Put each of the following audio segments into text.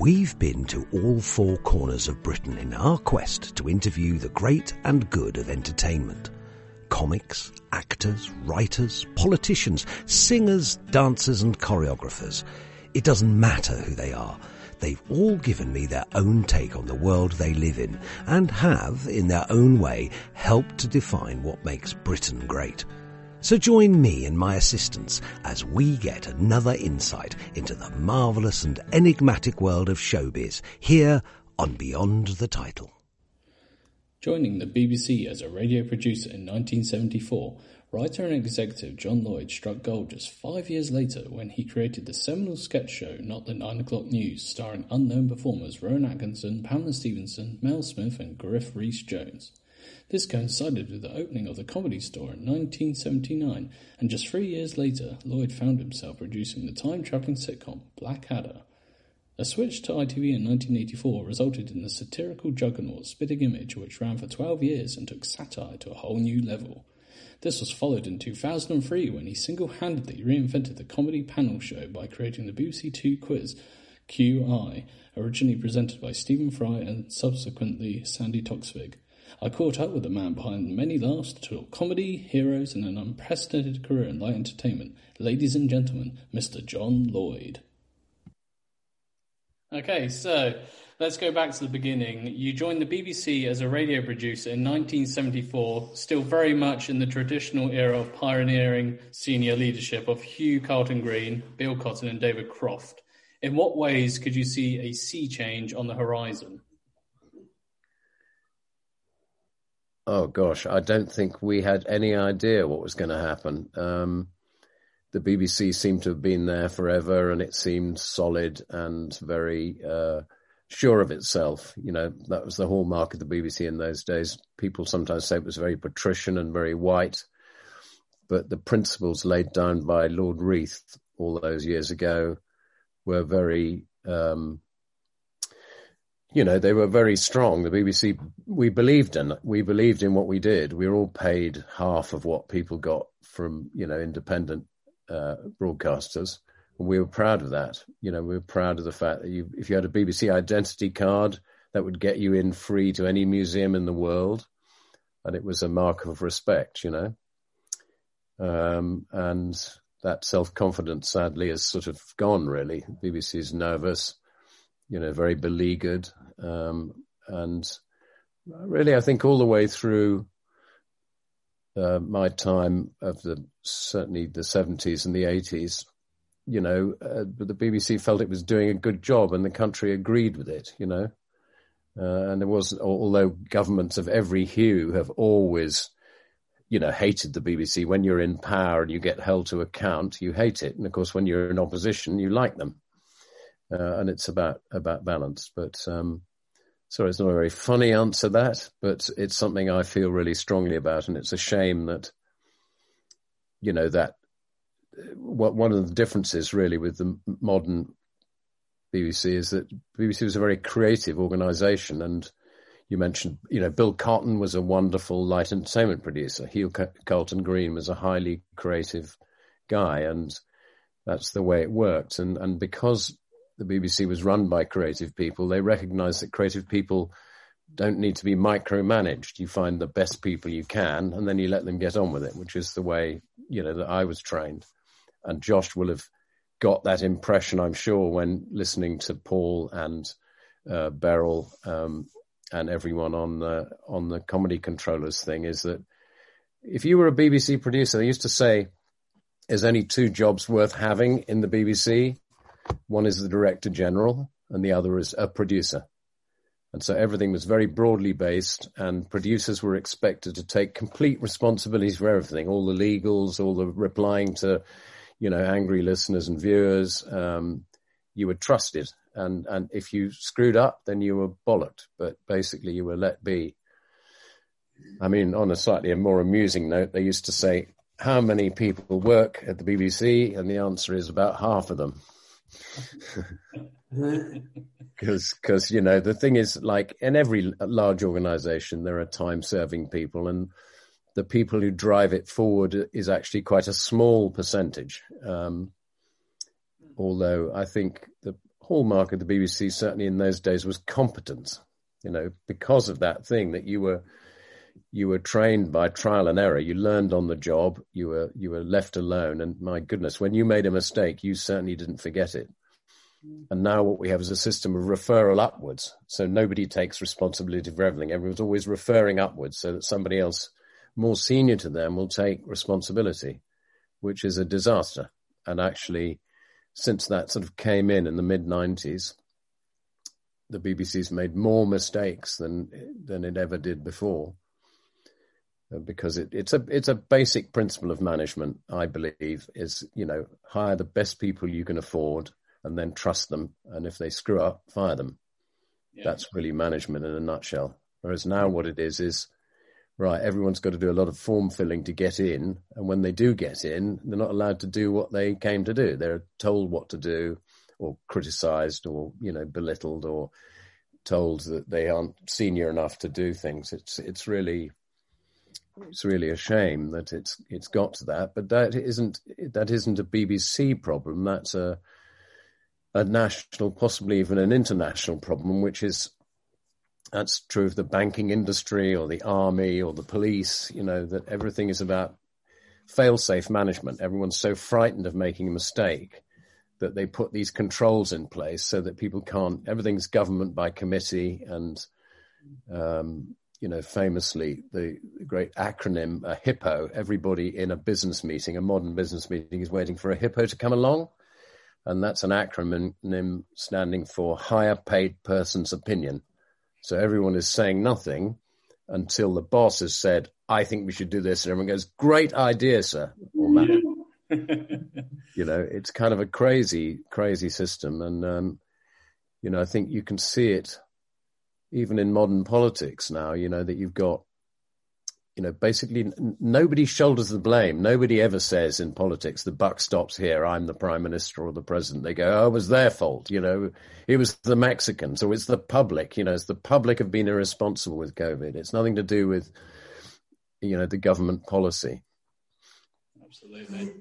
We've been to all four corners of Britain in our quest to interview the great and good of entertainment. Comics, actors, writers, politicians, singers, dancers and choreographers. It doesn't matter who they are. They've all given me their own take on the world they live in and have, in their own way, helped to define what makes Britain great. So join me and my assistants as we get another insight into the marvellous and enigmatic world of showbiz here on Beyond the Title. Joining the BBC as a radio producer in 1974, writer and executive John Lloyd struck gold just five years later when he created the seminal sketch show Not the Nine O'Clock News, starring unknown performers Rowan Atkinson, Pamela Stephenson, Mel Smith, and Griff Rhys Jones. This coincided with the opening of the Comedy Store in 1979, and just three years later, Lloyd found himself producing the time traveling sitcom Blackadder. A switch to ITV in 1984 resulted in the satirical juggernaut Spitting Image, which ran for 12 years and took satire to a whole new level. This was followed in 2003 when he single handedly reinvented the comedy panel show by creating the BBC Two quiz QI, originally presented by Stephen Fry and subsequently Sandi Toksvig. I caught up with the man behind many laughs to talk comedy, heroes, and an unprecedented career in light entertainment. Ladies and gentlemen, Mr. John Lloyd. Okay, so let's go back to the beginning. You joined the BBC as a radio producer in 1974, still very much in the traditional era of pioneering senior leadership of Hugh Carleton Greene, Bill Cotton, and David Croft. In what ways could you see a sea change on the horizon? Oh gosh, I don't think we had any idea what was going to happen. Um, the BBC seemed to have been there forever, and it seemed solid and very uh, sure of itself. You know, that was the hallmark of the BBC in those days. People sometimes say it was very patrician and very white, but the principles laid down by Lord Reith all those years ago were very um, you know, they were very strong. The BBC, we believed in, we believed in what we did. We were all paid half of what people got from, you know, independent uh, broadcasters. And we were proud of that. You know, we were proud of the fact that you, if you had a BBC identity card, that would get you in free to any museum in the world. And it was a mark of respect, you know. Um, and that self confidence sadly has sort of gone really. BBC is nervous you know, very beleaguered. Um, and really, I think all the way through uh, my time of the certainly the 70s and the 80s, you know, uh, the BBC felt it was doing a good job and the country agreed with it, you know. Uh, and there was, although governments of every hue have always, you know, hated the BBC. When you're in power and you get held to account, you hate it. And of course, when you're in opposition, you like them uh, and it's about about balance. But um, sorry, it's not a very funny answer that, but it's something I feel really strongly about, and it's a shame that you know that what one of the differences really with the modern BBC is that BBC was a very creative organisation, and you mentioned, you know, Bill Cotton was a wonderful light entertainment producer. Hugh Carleton Greene was a highly creative guy, and that's the way it worked. And and because the BBC was run by creative people, they recognise that creative people don't need to be micromanaged. You find the best people you can, and then you let them get on with it, which is the way you know that I was trained. And Josh will have got that impression, I'm sure, when listening to Paul and uh, Beryl um, and everyone on the on the comedy controllers thing. Is that if you were a BBC producer, they used to say, "There's only two jobs worth having in the BBC." One is the director general, and the other is a producer. And so everything was very broadly based, and producers were expected to take complete responsibility for everything, all the legals, all the replying to, you know, angry listeners and viewers. Um, you were trusted, and and if you screwed up, then you were bollocked. But basically, you were let be. I mean, on a slightly more amusing note, they used to say, "How many people work at the BBC?" And the answer is about half of them because because you know the thing is like in every large organization there are time serving people and the people who drive it forward is actually quite a small percentage um, although i think the hallmark of the BBC, certainly in those days, was competence. You know, because of that thing that you were you were trained by trial and error. You learned on the job. You were you were left alone. And my goodness, when you made a mistake, you certainly didn't forget it. Mm. And now what we have is a system of referral upwards. So nobody takes responsibility for everything. Everyone's always referring upwards so that somebody else more senior to them will take responsibility, which is a disaster. And actually, since that sort of came in in the mid 90s, the BBC's made more mistakes than than it ever did before. Because it, it's a it's a basic principle of management, I believe, is you know hire the best people you can afford and then trust them, and if they screw up, fire them. Yeah. That's really management in a nutshell. Whereas now, what it is is right, everyone's got to do a lot of form filling to get in. And when they do get in, they're not allowed to do what they came to do. They're told what to do or criticized or, you know, belittled or told that they aren't senior enough to do things. It's, it's really, it's really a shame that it's, it's got to that, but that isn't, that isn't a BBC problem. That's a, a national, possibly even an international problem, which is that's true of the banking industry or the army or the police, you know, that everything is about fail safe management. Everyone's so frightened of making a mistake that they put these controls in place so that people can't, everything's government by committee. And, um, you know, famously, the great acronym, a hippo, everybody in a business meeting, a modern business meeting is waiting for a hippo to come along. And that's an acronym standing for higher paid person's opinion. So everyone is saying nothing until the boss has said, I think we should do this. And everyone goes, Great idea, sir. you know, it's kind of a crazy, crazy system. And, um, you know, I think you can see it even in modern politics now, you know, that you've got you know, basically n- nobody shoulders the blame. Nobody ever says in politics, the buck stops here. I'm the prime minister or the president. They go, oh, it was their fault. You know, it was the Mexicans or it's the public. You know, it's the public have been irresponsible with COVID. It's nothing to do with, you know, the government policy. Absolutely.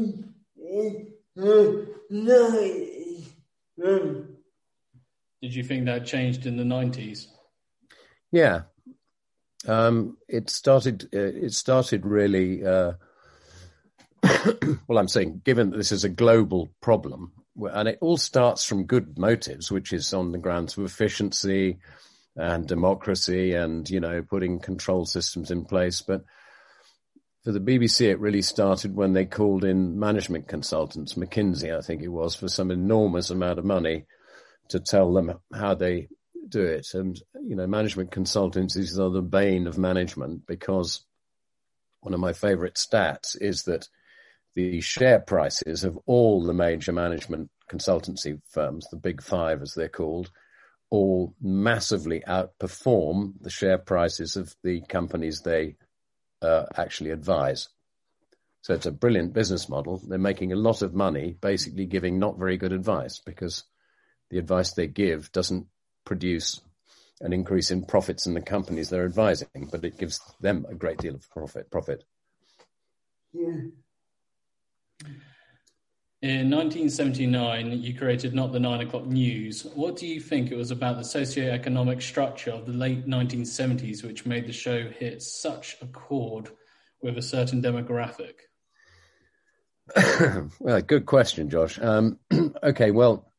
Did you think that changed in the nineties? Yeah, um, it started. Uh, it started really. Uh, well, I'm saying, given that this is a global problem, and it all starts from good motives, which is on the grounds of efficiency and democracy, and you know, putting control systems in place. But for the BBC, it really started when they called in management consultants, McKinsey, I think it was, for some enormous amount of money to tell them how they do it. And, you know, management consultancies are the bane of management because one of my favorite stats is that the share prices of all the major management consultancy firms, the big five as they're called, all massively outperform the share prices of the companies they uh, actually advise. So it's a brilliant business model. They're making a lot of money basically giving not very good advice because the advice they give doesn't produce an increase in profits in the companies they're advising, but it gives them a great deal of profit. Profit. Yeah. In 1979, you created Not the Nine O'Clock News. What do you think it was about the socio-economic structure of the late 1970s which made the show hit such a chord with a certain demographic? well, good question, Josh. Um, okay, well,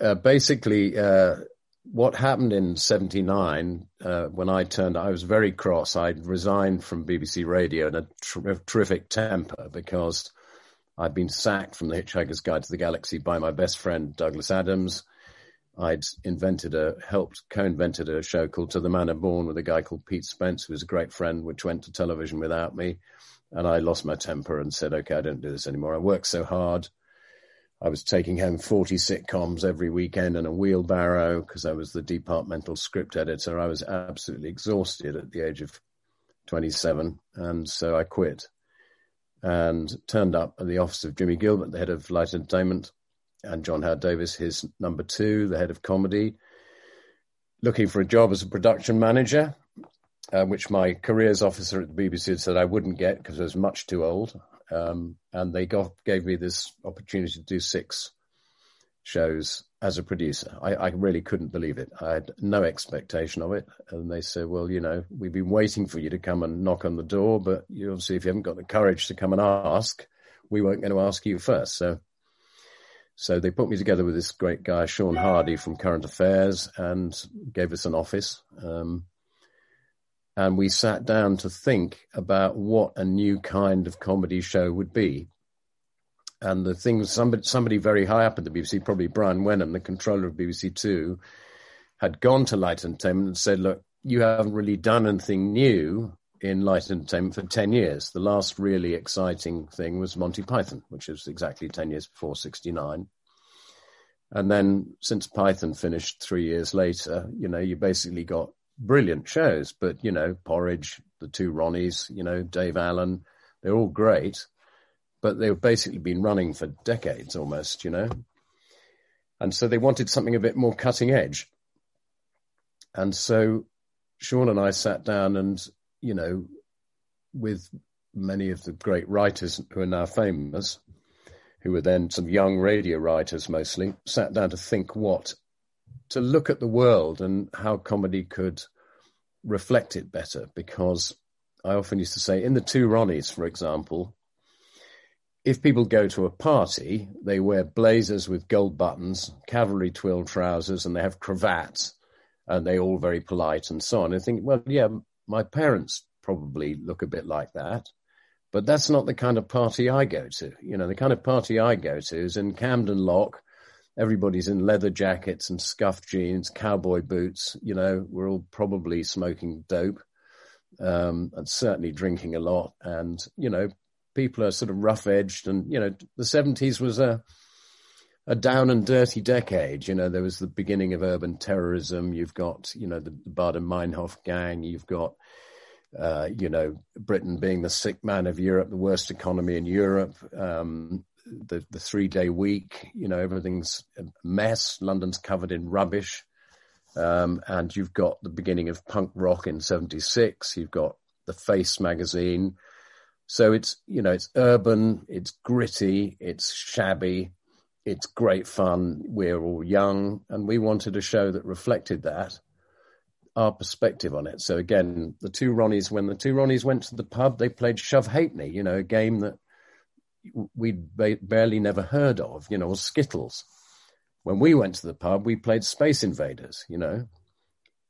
uh, basically, uh, what happened in 79, uh, when I turned, I was very cross. I resigned from BBC Radio in a ter- terrific temper because I'd been sacked from the Hitchhiker's Guide to the Galaxy by my best friend, Douglas Adams. I'd invented a, helped co-invented a show called To the Manor Born with a guy called Pete Spence, who was a great friend, which went to television without me. And I lost my temper and said, okay, I don't do this anymore. I worked so hard. I was taking home 40 sitcoms every weekend in a wheelbarrow because I was the departmental script editor. I was absolutely exhausted at the age of 27. And so I quit and turned up at the office of Jimmy Gilbert, the head of light entertainment, and John Howard Davies, his number two, the head of comedy, looking for a job as a production manager. uh, which my careers officer at the BBC said I wouldn't get because I was much too old. Um, and they got, gave me this opportunity to do six shows as a producer. I, I, really couldn't believe it. I had no expectation of it. And they said, well, you know, we've been waiting for you to come and knock on the door, but you obviously, if you haven't got the courage to come and ask, we weren't going to ask you first. So, so they put me together with this great guy, Sean Hardie from Current Affairs and gave us an office. Um, and we sat down to think about what a new kind of comedy show would be and the thing somebody somebody very high up at the BBC, probably Brian Wenham, the controller of BBC Two, had gone to Light Entertainment and said, "Look, you haven't really done anything new in light entertainment for 10 years. The last really exciting thing was Monty Python, which was exactly 10 years before 69. And then since Python finished three years later, you know, you basically got brilliant shows, but, you know, Porridge, the two Ronnies, you know, Dave Allen, they're all great but they've basically been running for decades almost, you know. And so they wanted something a bit more cutting edge. And so Sean and I sat down and, you know, with many of the great writers who are now famous, who were then some young radio writers mostly, sat down to think what, to look at the world and how comedy could reflect it better. Because I often used to say, in the two Ronnies, for example, if people go to a party, they wear blazers with gold buttons, cavalry twill trousers, and they have cravats, and they're all very polite and so on. I think, well, yeah, my parents probably look a bit like that, but that's not the kind of party I go to. You know, the kind of party I go to is in Camden Lock. Everybody's in leather jackets and scuffed jeans, cowboy boots. You know, we're all probably smoking dope um, and certainly drinking a lot. And, you know, people are sort of rough edged, and you know, the seventies was a a down and dirty decade. You know, there was the beginning of urban terrorism. You've got, you know, the Baader Meinhof gang. You've got, uh, you know, Britain being the sick man of Europe, the worst economy in Europe. Um, the the three day week. You know, everything's a mess. London's covered in rubbish. Um, and you've got the beginning of punk rock in '76. You've got the Face magazine. So it's, you know, it's urban, it's gritty, it's shabby, it's great fun. We're all young and we wanted a show that reflected that, our perspective on it. So again, the two Ronnies, when the two Ronnies went to the pub, they played Shove Halfpenny, you know, a game that we'd ba- barely never heard of, you know, or Skittles. When we went to the pub, we played Space Invaders, you know,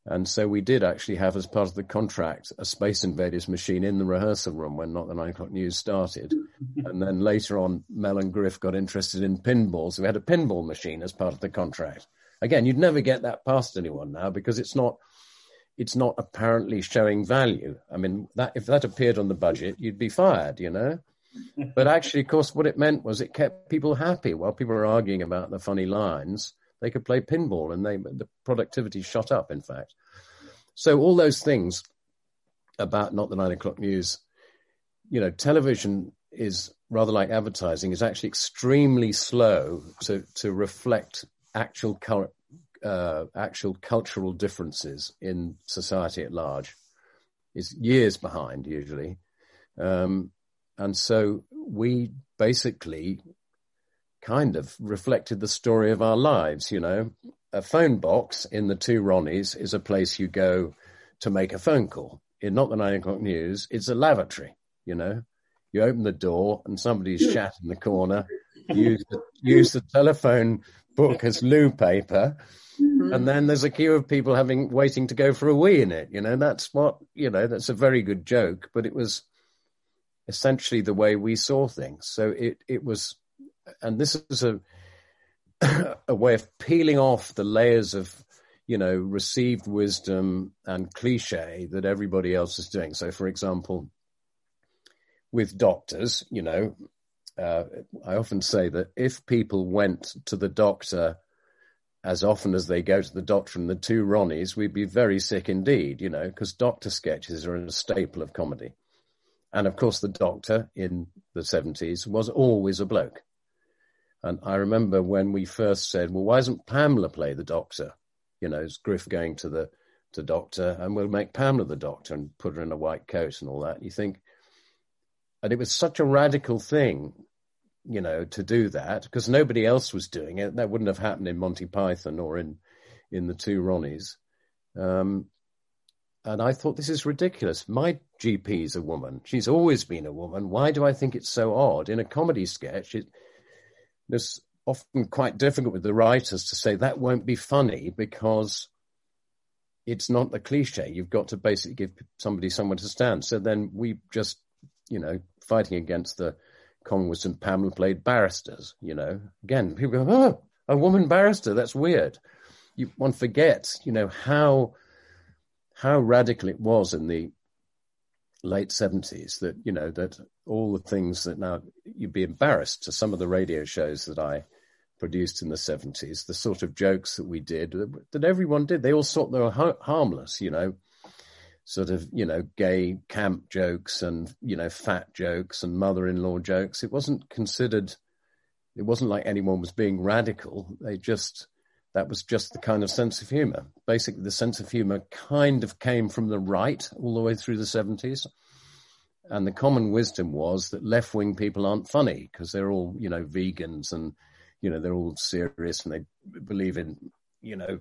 and so we did actually have, as part of the contract, a Space Invaders machine in the rehearsal room when Not the Nine O'Clock News started. Mm-hmm. and then later on, Mel and Griff got interested in pinball. So we had a pinball machine as part of the contract. Again, you'd never get that past anyone now because it's not, it's not apparently showing value. I mean, that if that appeared on the budget, you'd be fired, you know? but actually, of course, what it meant was it kept people happy while people were arguing about the funny lines they could play pinball and they, the productivity shot up, in fact. So all those things about not the nine o'clock news, you know, television is rather like advertising is actually extremely slow to, to reflect actual, uh, actual cultural differences in society at large. Is years behind usually. Um, and so we basically kind of reflected the story of our lives. You know, a phone box in the two Ronnies is a place you go to make a phone call. In not the nine o'clock news, it's a lavatory. You know, you open the door and somebody's shat in the corner. Use the, use the telephone book as loo paper. Mm-hmm. And then there's a queue of people having waiting to go for a wee in it. You know, that's what you know. That's a very good joke, but it was essentially the way we saw things. So it it was and this is a a way of peeling off the layers of you know received wisdom and cliche that everybody else is doing. So, for example, with doctors, you know, uh, I often say that if people went to the doctor as often as they go to the doctor and the two Ronnies, we'd be very sick indeed, you know, because doctor sketches are a staple of comedy. And of course, the doctor in the 70s was always a bloke. And I remember when we first said, well, why doesn't Pamela play the doctor? You know, is Griff going to the to doctor, and we'll make Pamela the doctor and put her in a white coat and all that. You think, and it was such a radical thing, you know, to do that because nobody else was doing it. That wouldn't have happened in Monty Python or in in the two Ronnies. Um, and I thought this is ridiculous. My GP is a woman. She's always been a woman. Why do I think it's so odd? In a comedy sketch, it, it's often quite difficult with the writers to say that won't be funny because it's not the cliche. You've got to basically give somebody somewhere to stand. So then we just, you know, fighting against the common wisdom, Pamela played barristers, you know. Again, people go, oh, a woman barrister, that's weird. You, one forgets, you know, how how radical it was in the late 70s that, you know, that all the things that now you'd be embarrassed to some of the radio shows that I produced in the 70s, the sort of jokes that we did, that everyone did. They all thought they were ha- harmless, you know, sort of, you know, gay camp jokes and, you know, fat jokes and mother in law jokes. It wasn't considered, it wasn't like anyone was being radical. They just, that was just the kind of sense of humor. Basically, the sense of humor kind of came from the right all the way through the 70s. And the common wisdom was that left wing people aren't funny because they're all, you know, vegans and, you know, they're all serious and they believe in, you know,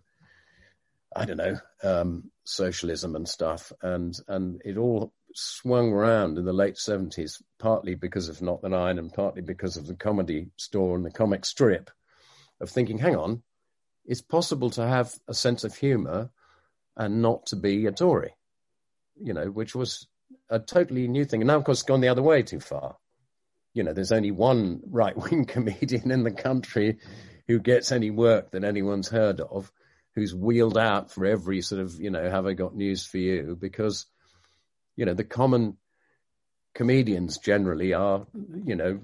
I don't know, um, socialism and stuff. And, and it all swung around in the late 70s, partly because of Not the Nine and partly because of the comedy store and the comic strip of thinking, hang on, it's possible to have a sense of humor and not to be a Tory, you know, which was a totally new thing. And now, of course, gone the other way too far. You know, there's only one right wing comedian in the country who gets any work that anyone's heard of, who's wheeled out for every sort of, you know, have I got news for you? Because, you know, the common comedians generally are, you know,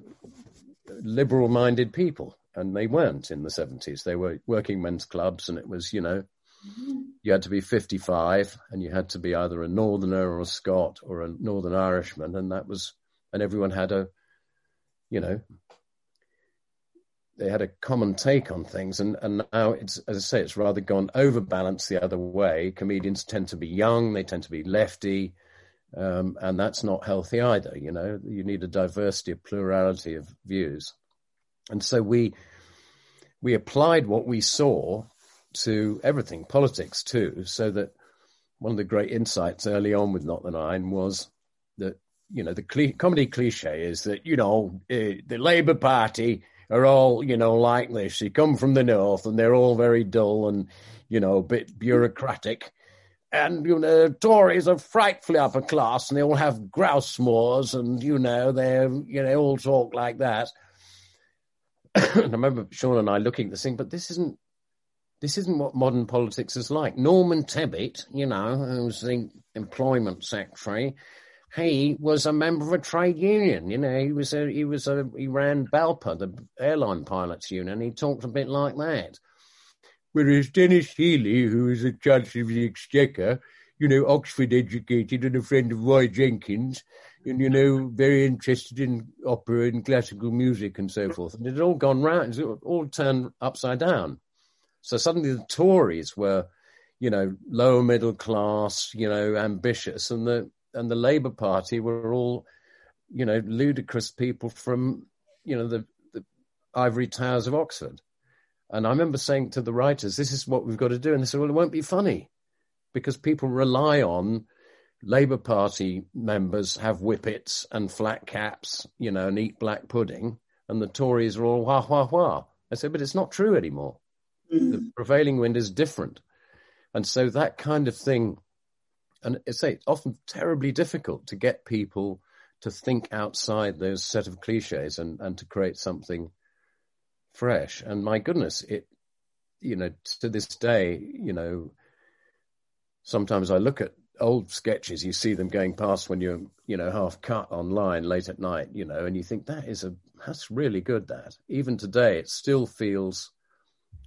liberal minded people and they weren't in the 70s. They were working men's clubs, and it was, you know, you had to be 55 and you had to be either a northerner or a Scot or a Northern Irishman, and that was, and everyone had a, you know, they had a common take on things, and and now it's as I say, it's rather gone overbalanced the other way. Comedians tend to be young, they tend to be lefty, um, and that's not healthy either. You know, you need a diversity, a plurality of views. And so we we applied what we saw to everything, politics too, so that one of the great insights early on with Not the Nine was that you know the cli- comedy cliche is that you know uh, the Labour Party are all you know like this. They come from the north and they're all very dull and you know a bit bureaucratic. And you know, Tories are frightfully upper class, and they all have grouse moors, and you know they you know all talk like that. I remember Sean and I looking at this thing, but this isn't this isn't what modern politics is like. Norman Tebbit, you know, who's the employment secretary, he was a member of a trade union. You know, he was a he was a he ran BALPA, the airline pilots union. He talked a bit like that. Whereas Denis Healey, who was a judge of the Exchequer, you know, Oxford educated and a friend of Roy Jenkins, and you know, very interested in opera and classical music and so forth. And it had all gone round, it all turned upside down. So suddenly the Tories were, you know, lower middle class, you know, ambitious, and the and the Labour Party were all, you know, ludicrous people from, you know, the, the ivory towers of Oxford. And I remember saying to the writers, "This is what we've got to do," and they said, "Well, it won't be funny." because people rely on Labour Party members have whippets and flat caps, you know, and eat black pudding, and the Tories are all wah wah wah. I said, but it's not true anymore. Mm-hmm. The prevailing wind is different, and so that kind of thing, and it's, it's often terribly difficult to get people to think outside those set of cliches and and to create something fresh. And my goodness, it, you know, to this day, you know sometimes I look at old sketches, you see them going past when you're, you know, half cut online late at night, you know, and you think that is a, that's really good. That even today, it still feels,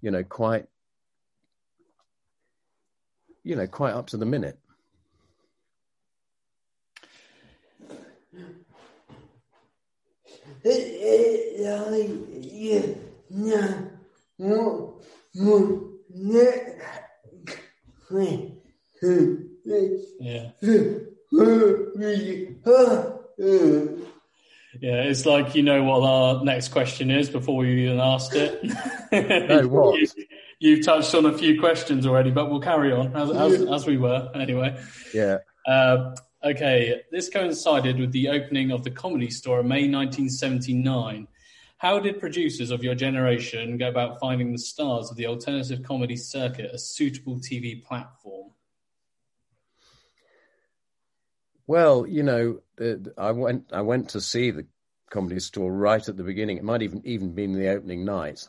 you know, quite, you know, quite up to the minute. Yeah. Yeah, it's like you know what our next question is before we even asked it. No, what? you, you touched on a few questions already, but we'll carry on as, as, as we were anyway. Yeah. Uh, okay, this coincided with the opening of the Comedy Store in May 1979. How did producers of your generation go about finding the stars of the alternative comedy circuit a suitable TV platform? Well, you know, I went I went to see the comedy store right at the beginning. It might even even been the opening night.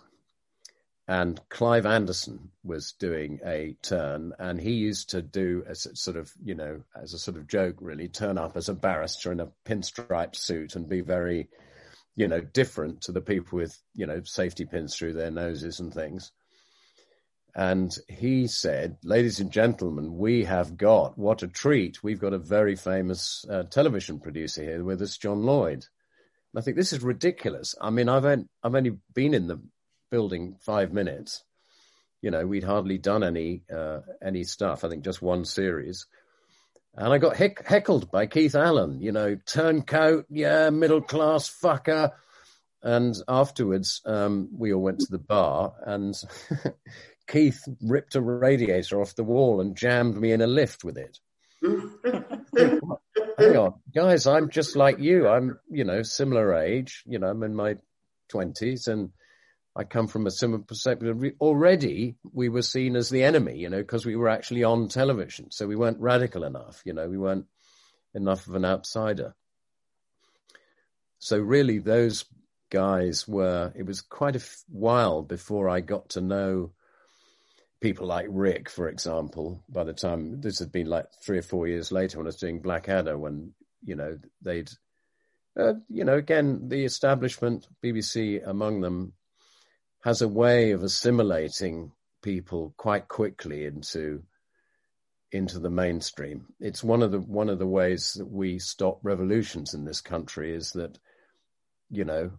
And Clive Anderson was doing a turn, and he used to do a sort of, you know, as a sort of joke, really, turn up as a barrister in a pinstripe suit and be very, you know, different to the people with, you know, safety pins through their noses and things. And he said, ladies and gentlemen, we have got, what a treat. We've got a very famous uh, television producer here with us, John Lloyd. And I think this is ridiculous. I mean, I've, on- I've only been in the building five minutes. You know, we'd hardly done any, uh, any stuff. I think just one series. And I got heck- heckled by Keith Allen, you know, turncoat, yeah, middle class fucker. And afterwards, um, we all went to the bar and Keith ripped a radiator off the wall and jammed me in a lift with it. Hang on, guys, I'm just like you. I'm, you know, similar age. You know, I'm in my twenties, and I come from a similar perspective. Already, we were seen as the enemy, you know, because we were actually on television, so we weren't radical enough. You know, we weren't enough of an outsider. So really, those guys were. It was quite a while before I got to know people like Rick, for example, by the time this had been like three or four years later when I was doing Blackadder, when, you know, they'd, uh, you know, again, the establishment, BBC among them, has a way of assimilating people quite quickly into into the mainstream. It's one of the one of the ways that we stop revolutions in this country is that, you know,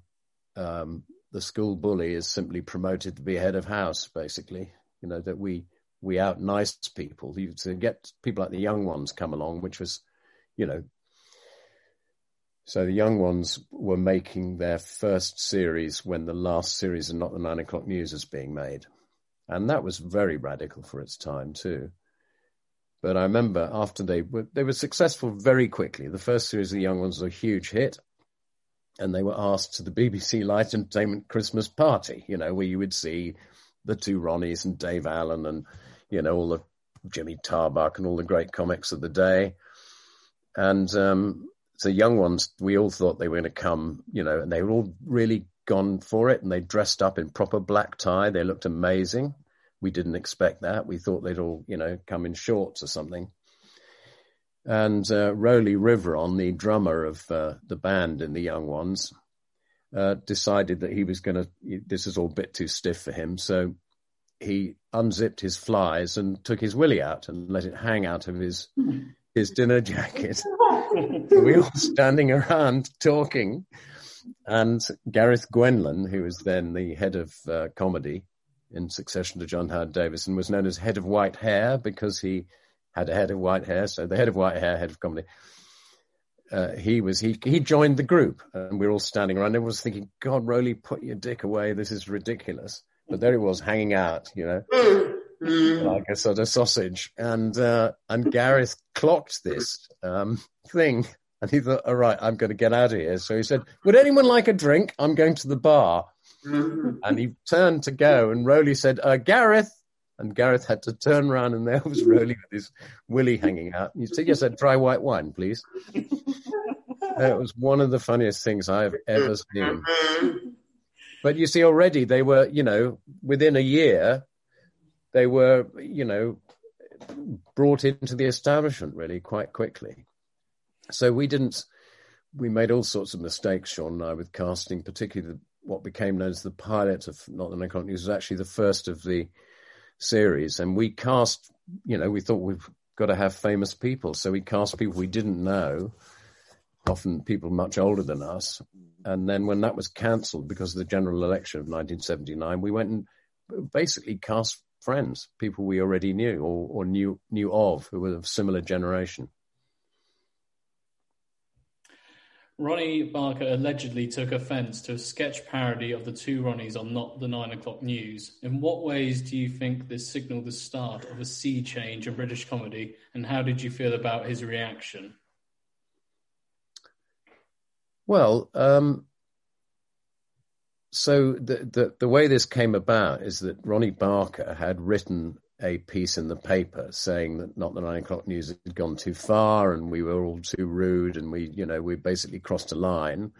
um, the school bully is simply promoted to be head of house, basically you know, that we we out nice people you, get people like the young ones come along, which was, you know, so the young ones were making their first series when the last series of Not the Nine O'clock News was being made, and that was very radical for its time too. But I remember after they were they were successful very quickly. The first series of the young ones was a huge hit, and they were asked to the BBC Light Entertainment Christmas party, you know, where you would see the two Ronnies and Dave Allen and, you know, all the Jimmy Tarbuck and all the great comics of the day. And um, young ones, we all thought they were going to come, you know, and they were all really gone for it and they dressed up in proper black tie. They looked amazing. We didn't expect that. We thought they'd all, you know, come in shorts or something. And uh, Roly Rivron, the drummer of uh, the band in the Young Ones, uh, decided that he was going to, this is all a bit too stiff for him. So he unzipped his flies and took his willy out and let it hang out of his, his dinner jacket. we were all standing around talking. And Gareth Gwenlan, who was then the head of uh, comedy in succession to John Howard Davison, was known as head of white hair because he had a head of white hair. So the head of white hair, head of comedy uh, he was he he joined the group, and we were all standing around. Everyone was thinking, "God, Roly, put your dick away. This is ridiculous." But there he was, hanging out, you know, like a sort of sausage. And uh, and Gareth clocked this um, thing, and he thought, "All right, I'm going to get out of here." So he said, "Would anyone like a drink? I'm going to the bar." and he turned to go, and Roly said, uh, "Gareth." And Gareth had to turn around, and there was Roly with his willy hanging out. He said, "Yes, a dry white wine, please." It was one of the funniest things I've ever seen. But you see, already they were, you know, within a year, they were, you know, brought into the establishment really quite quickly. So we didn't, we made all sorts of mistakes, Sean and I, with casting, particularly the, what became known as the pilot of Not the Nine News was actually the first of the series. And we cast, you know, we thought we've got to have famous people. So we cast people we didn't know often people much older than us. And then when that was cancelled because of the general election of 1979, we went and basically cast friends, people we already knew or, or knew knew of who were of similar generation. Ronnie Barker allegedly took offence to a sketch parody of the two Ronnies on Not the Nine O'Clock News. In what ways do you think this signalled the start of a sea change in British comedy, and how did you feel about his reaction? Well, um, so the, the, the way this came about is that Ronnie Barker had written a piece in the paper saying that not the nine o'clock news had gone too far and we were all too rude and we, you know, we basically crossed a line.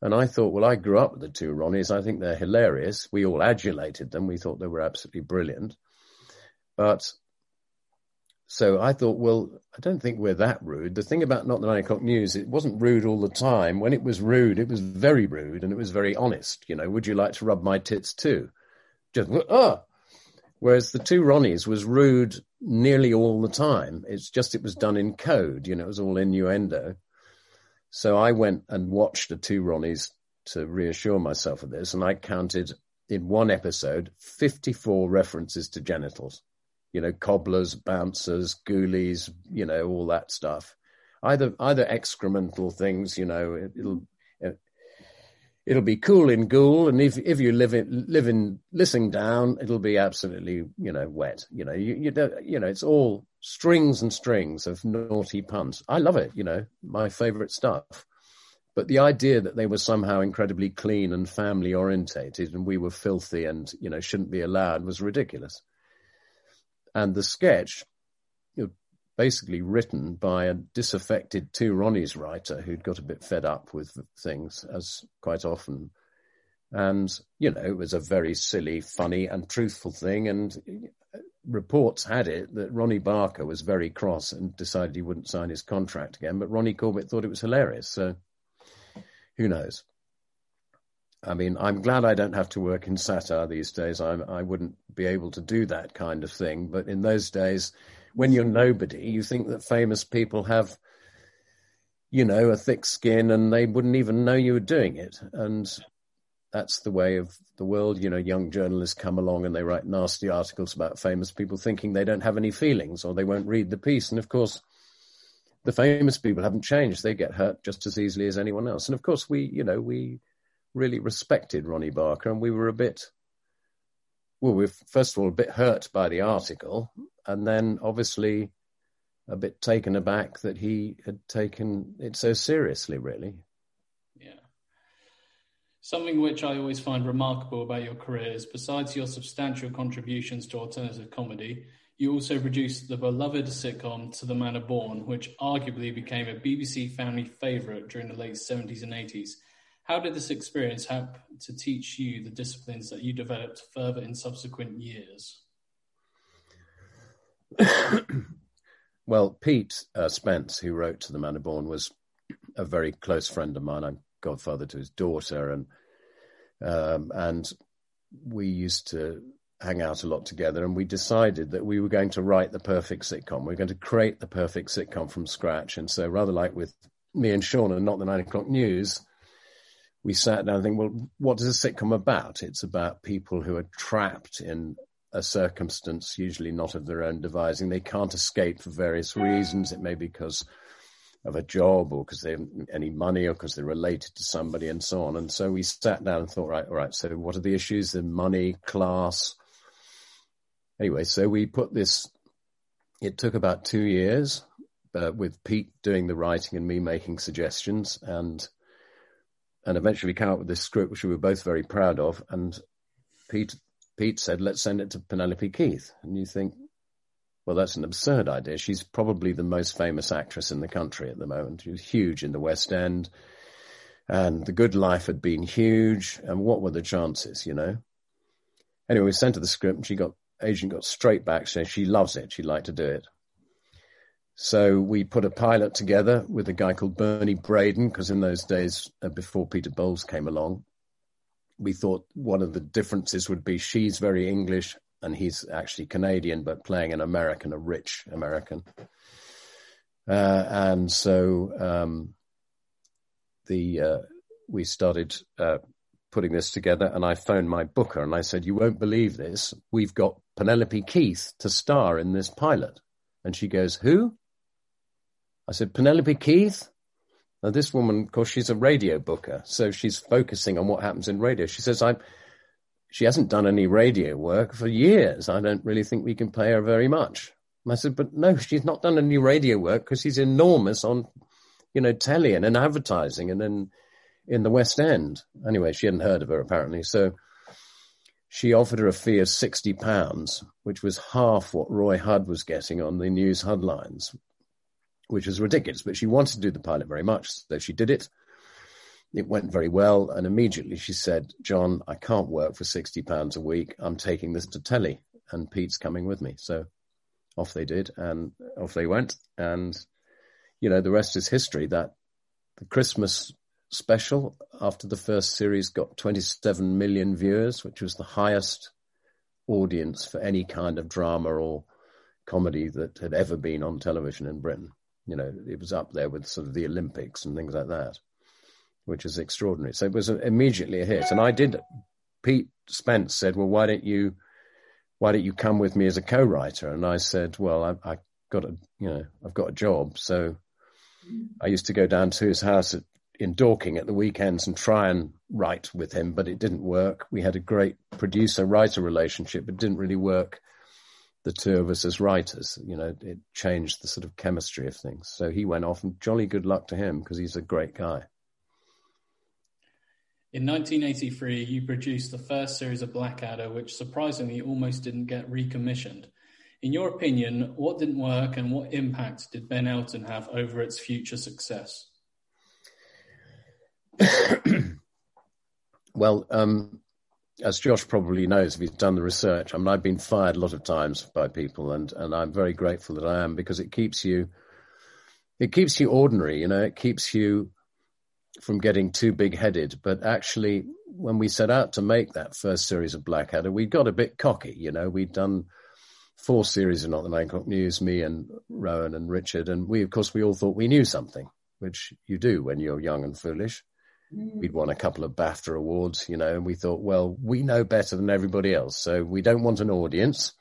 And I thought, well, I grew up with the two Ronnies. I think they're hilarious. We all adulated them. We thought they were absolutely brilliant. But so I thought, well, I don't think we're that rude. The thing about not the nine o'clock news, it wasn't rude all the time. When it was rude, it was very rude and it was very honest. You know, would you like to rub my tits too? Just, oh, Whereas the two Ronnies was rude nearly all the time. It's just it was done in code, you know, it was all innuendo. So I went and watched the two Ronnies to reassure myself of this, and I counted in one episode 54 references to genitals. You know, cobblers, bouncers, ghoulies, you know, all that stuff. Either either excremental things, you know, it, will it'll be cool in Goole, and if if you live in live in it'll be absolutely you know wet. You know you you don't you know it's all strings and strings of naughty puns. I love it. You know my favourite stuff. But the idea that they were somehow incredibly clean and family orientated, and we were filthy and you know shouldn't be allowed was ridiculous. And the sketch basically written by a disaffected two Ronnies writer who'd got a bit fed up with things, as quite often. And, you know, it was a very silly, funny, and truthful thing. And reports had it that Ronnie Barker was very cross and decided he wouldn't sign his contract again. But Ronnie Corbett thought it was hilarious. So who knows? I mean, I'm glad I don't have to work in satire these days. I, I wouldn't be able to do that kind of thing. But in those days, when you're nobody, you think that famous people have, you know, a thick skin and they wouldn't even know you were doing it. And that's the way of the world. You know, young journalists come along and they write nasty articles about famous people thinking they don't have any feelings or they won't read the piece. And of course, the famous people haven't changed. They get hurt just as easily as anyone else. And of course, we, you know, we really respected Ronnie Barker and we were a bit, well, we are first of all a bit hurt by the article and then obviously a bit taken aback that he had taken it so seriously, really. Yeah. Something which I always find remarkable about your career is besides your substantial contributions to alternative comedy, you also produced the beloved sitcom To the Manor Born, which arguably became a BBC family favourite during the late 70s and 80s. How did this experience help to teach you the disciplines that you developed further in subsequent years? well, Pete uh, Spence, who wrote to the Manor Born, was a very close friend of mine. I'm godfather to his daughter, and um, and we used to hang out a lot together. And we decided that we were going to write the perfect sitcom. We're going to create the perfect sitcom from scratch. And so, rather like with me and Sean and not the nine o'clock news, we sat down and think, well, what is a sitcom about? It's about people who are trapped in a circumstance, usually not of their own devising. They can't escape for various reasons. It may be because of a job or because they have any money or because they're related to somebody and so on. And so we sat down and thought, right, all right, so what are the issues? The money, class. Anyway, so we put this, it took about two years uh, with Pete doing the writing and me making suggestions and and eventually we came up with this script which we were both very proud of and Pete Pete said, let's send it to Penelope Keith. And you think, well, that's an absurd idea. She's probably the most famous actress in the country at the moment. She was huge in the West End. And The Good Life had been huge. And what were the chances, you know? Anyway, we sent her the script and she got, agent got straight back saying she loves it. She'd like to do it. So we put a pilot together with a guy called Bernie Braden, because in those days, uh, before Peter Bowles came along, we thought one of the differences would be she's very English and he's actually Canadian, but playing an American, a rich American. Uh, and so um, the uh, we started uh, putting this together, and I phoned my booker and I said, "You won't believe this. We've got Penelope Keith to star in this pilot." And she goes, "Who?" I said, "Penelope Keith." Now, this woman, of course, she's a radio booker, so she's focusing on what happens in radio. She says, "I'm." She hasn't done any radio work for years. I don't really think we can pay her very much. And I said, but no, she's not done any radio work because she's enormous on, you know, telly and in advertising and then in the West End. Anyway, she hadn't heard of her apparently. So she offered her a fee of sixty pounds, which was half what Roy Hudd was getting on the news headlines, which was ridiculous. But she wanted to do the pilot very much, so she did it. It went very well, and immediately she said, "John, I can't work for sixty pounds a week. I'm taking this to telly, and Pete's coming with me." So off they did, and off they went, and you know the rest is history. That the Christmas special after the first series got 27 million viewers, which was the highest audience for any kind of drama or comedy that had ever been on television in Britain. You know, it was up there with sort of the Olympics and things like that, which is extraordinary. So it was immediately a hit. And I did, Pete Spence said, well, why don't you, why don't you come with me as a co-writer? And I said, well, I, I got a, you know, I've got a job. So I used to go down to his house at in Dorking at the weekends and try and write with him, but it didn't work. We had a great producer writer relationship, but didn't really work. The two of us as writers, you know, it changed the sort of chemistry of things. So he went off, and jolly good luck to him because he's a great guy. In 1983, you produced the first series of Blackadder, which surprisingly almost didn't get recommissioned. In your opinion, what didn't work and what impact did Ben Elton have over its future success? well, um, as Josh probably knows, if he's done the research, I mean, I've been fired a lot of times by people, and and I'm very grateful that I am because it keeps you, it keeps you ordinary, you know, it keeps you from getting too big-headed. But actually, when we set out to make that first series of Blackadder, we got a bit cocky, you know, we'd done four series of Not the O'clock News, me and Rowan and Richard, and we, of course, we all thought we knew something, which you do when you're young and foolish. Mm. We'd won a couple of BAFTA awards, you know, and we thought, well, we know better than everybody else. So we don't want an audience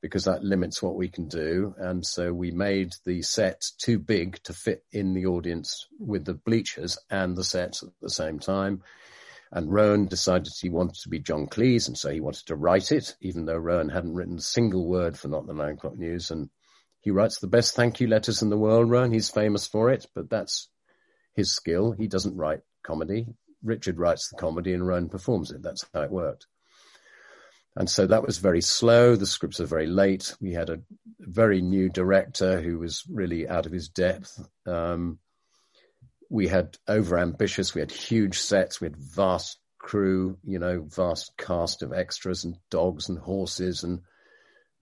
because that limits what we can do. And so we made the sets too big to fit in the audience with the bleachers and the sets at the same time. And Rowan decided he wanted to be John Cleese, and so he wanted to write it, even though Rowan hadn't written a single word for Not the Nine O'Clock News. And he writes the best thank you letters in the world, Rowan. He's famous for it, but that's his skill. He doesn't write comedy. Richard writes the comedy and Rowan performs it. That's how it worked. And so that was very slow. The scripts are very late. We had a very new director who was really out of his depth. Um, we had over ambitious. We had huge sets. We had vast crew, you know, vast cast of extras and dogs and horses. And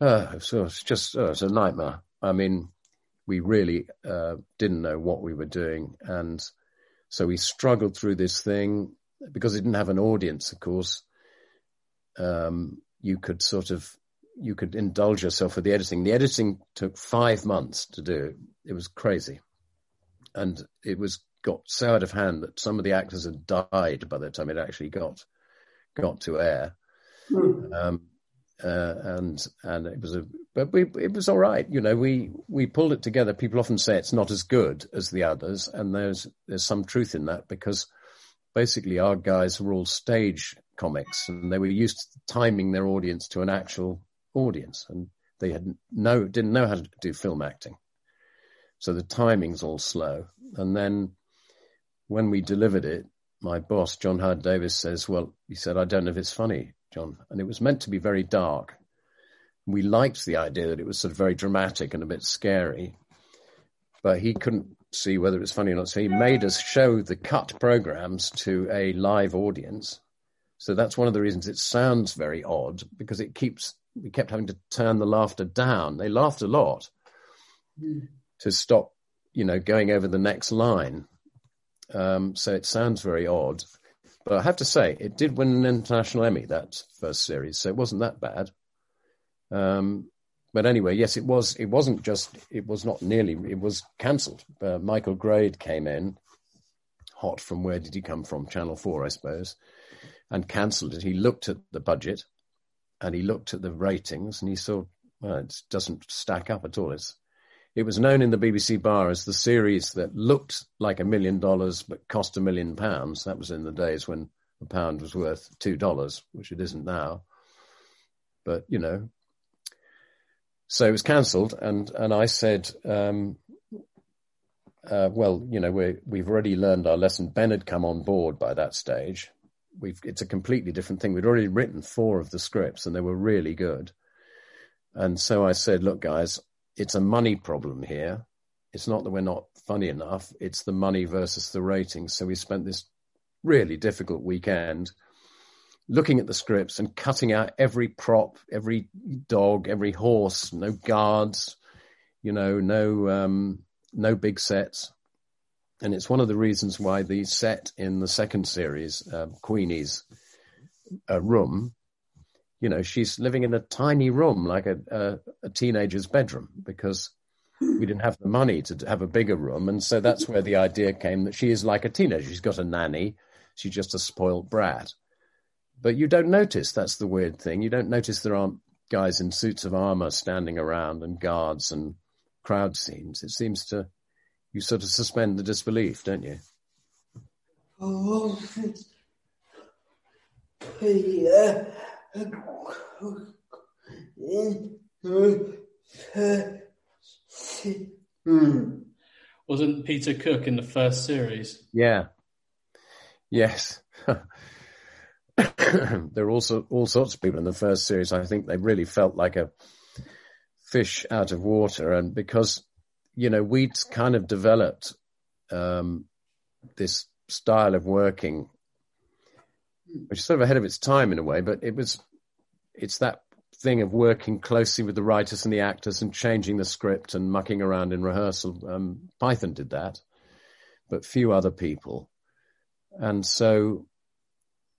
uh, so it's just, uh, it was a nightmare. I mean, we really uh, didn't know what we were doing. And so we struggled through this thing because it didn't have an audience, of course. Um, you could sort of you could indulge yourself with the editing. The editing took five months to do. It was crazy, and it was got so out of hand that some of the actors had died by the time it actually got got to air. Mm. Um, uh, and and it was a but we it was all right you know we we pulled it together. People often say it's not as good as the others and there's there's some truth in that because basically our guys were all stage comics and they were used to timing their audience to an actual audience and they had no didn't know how to do film acting. So the timing's all slow. And then when we delivered it my boss John Howard Davies says well he said i don't know if it's funny John, and it was meant to be very dark. We liked the idea that it was sort of very dramatic and a bit scary, but he couldn't see whether it was funny or not. So he made us show the cut programs to a live audience. So that's one of the reasons it sounds very odd because it keeps we kept having to turn the laughter down. They laughed a lot mm. to stop, you know, going over the next line. Um, so it sounds very odd. But I have to say, it did win an international Emmy that first series, so it wasn't that bad. Um, but anyway, yes, it was. It wasn't just. It was not nearly. It was cancelled. Uh, Michael Grade came in, hot from where did he come from? Channel Four, I suppose, and cancelled it. He looked at the budget and he looked at the ratings and he saw, well, it doesn't stack up at all. It's, it was known in the BBC bar as the series that looked like a million dollars but cost a million pounds. That was in the days when a pound was worth two dollars, which it isn't now. But you know, so it was cancelled, and and I said, um, uh, well, you know, we we've already learned our lesson. Ben had come on board by that stage. We've it's a completely different thing. We'd already written four of the scripts, and they were really good. And so I said, look, guys, it's a money problem here. It's not that we're not funny enough. It's the money versus the ratings. So we spent this really difficult weekend looking at the scripts and cutting out every prop, every dog, every horse, no guards, you know, no um, no big sets. And it's one of the reasons why the set in the second series, uh, Queenie's uh, room, you know, she's living in a tiny room, like a, a, a teenager's bedroom, because we didn't have the money to have a bigger room. And so that's where the idea came that she is like a teenager. She's got a nanny. She's just a spoiled brat. But you don't notice. That's the weird thing. You don't notice there aren't guys in suits of armor standing around and guards and crowd scenes. It seems to, you sort of suspend the disbelief, don't you? Oh, yeah. Wasn't Peter Cook in the first series? Yeah. Yes. there are also all sorts of people in the first series. I think they really felt like a fish out of water, and because you know we'd kind of developed um, this style of working which is sort of ahead of its time in a way, but it was, it's that thing of working closely with the writers and the actors and changing the script and mucking around in rehearsal. Um, Python did that, but few other people. And so,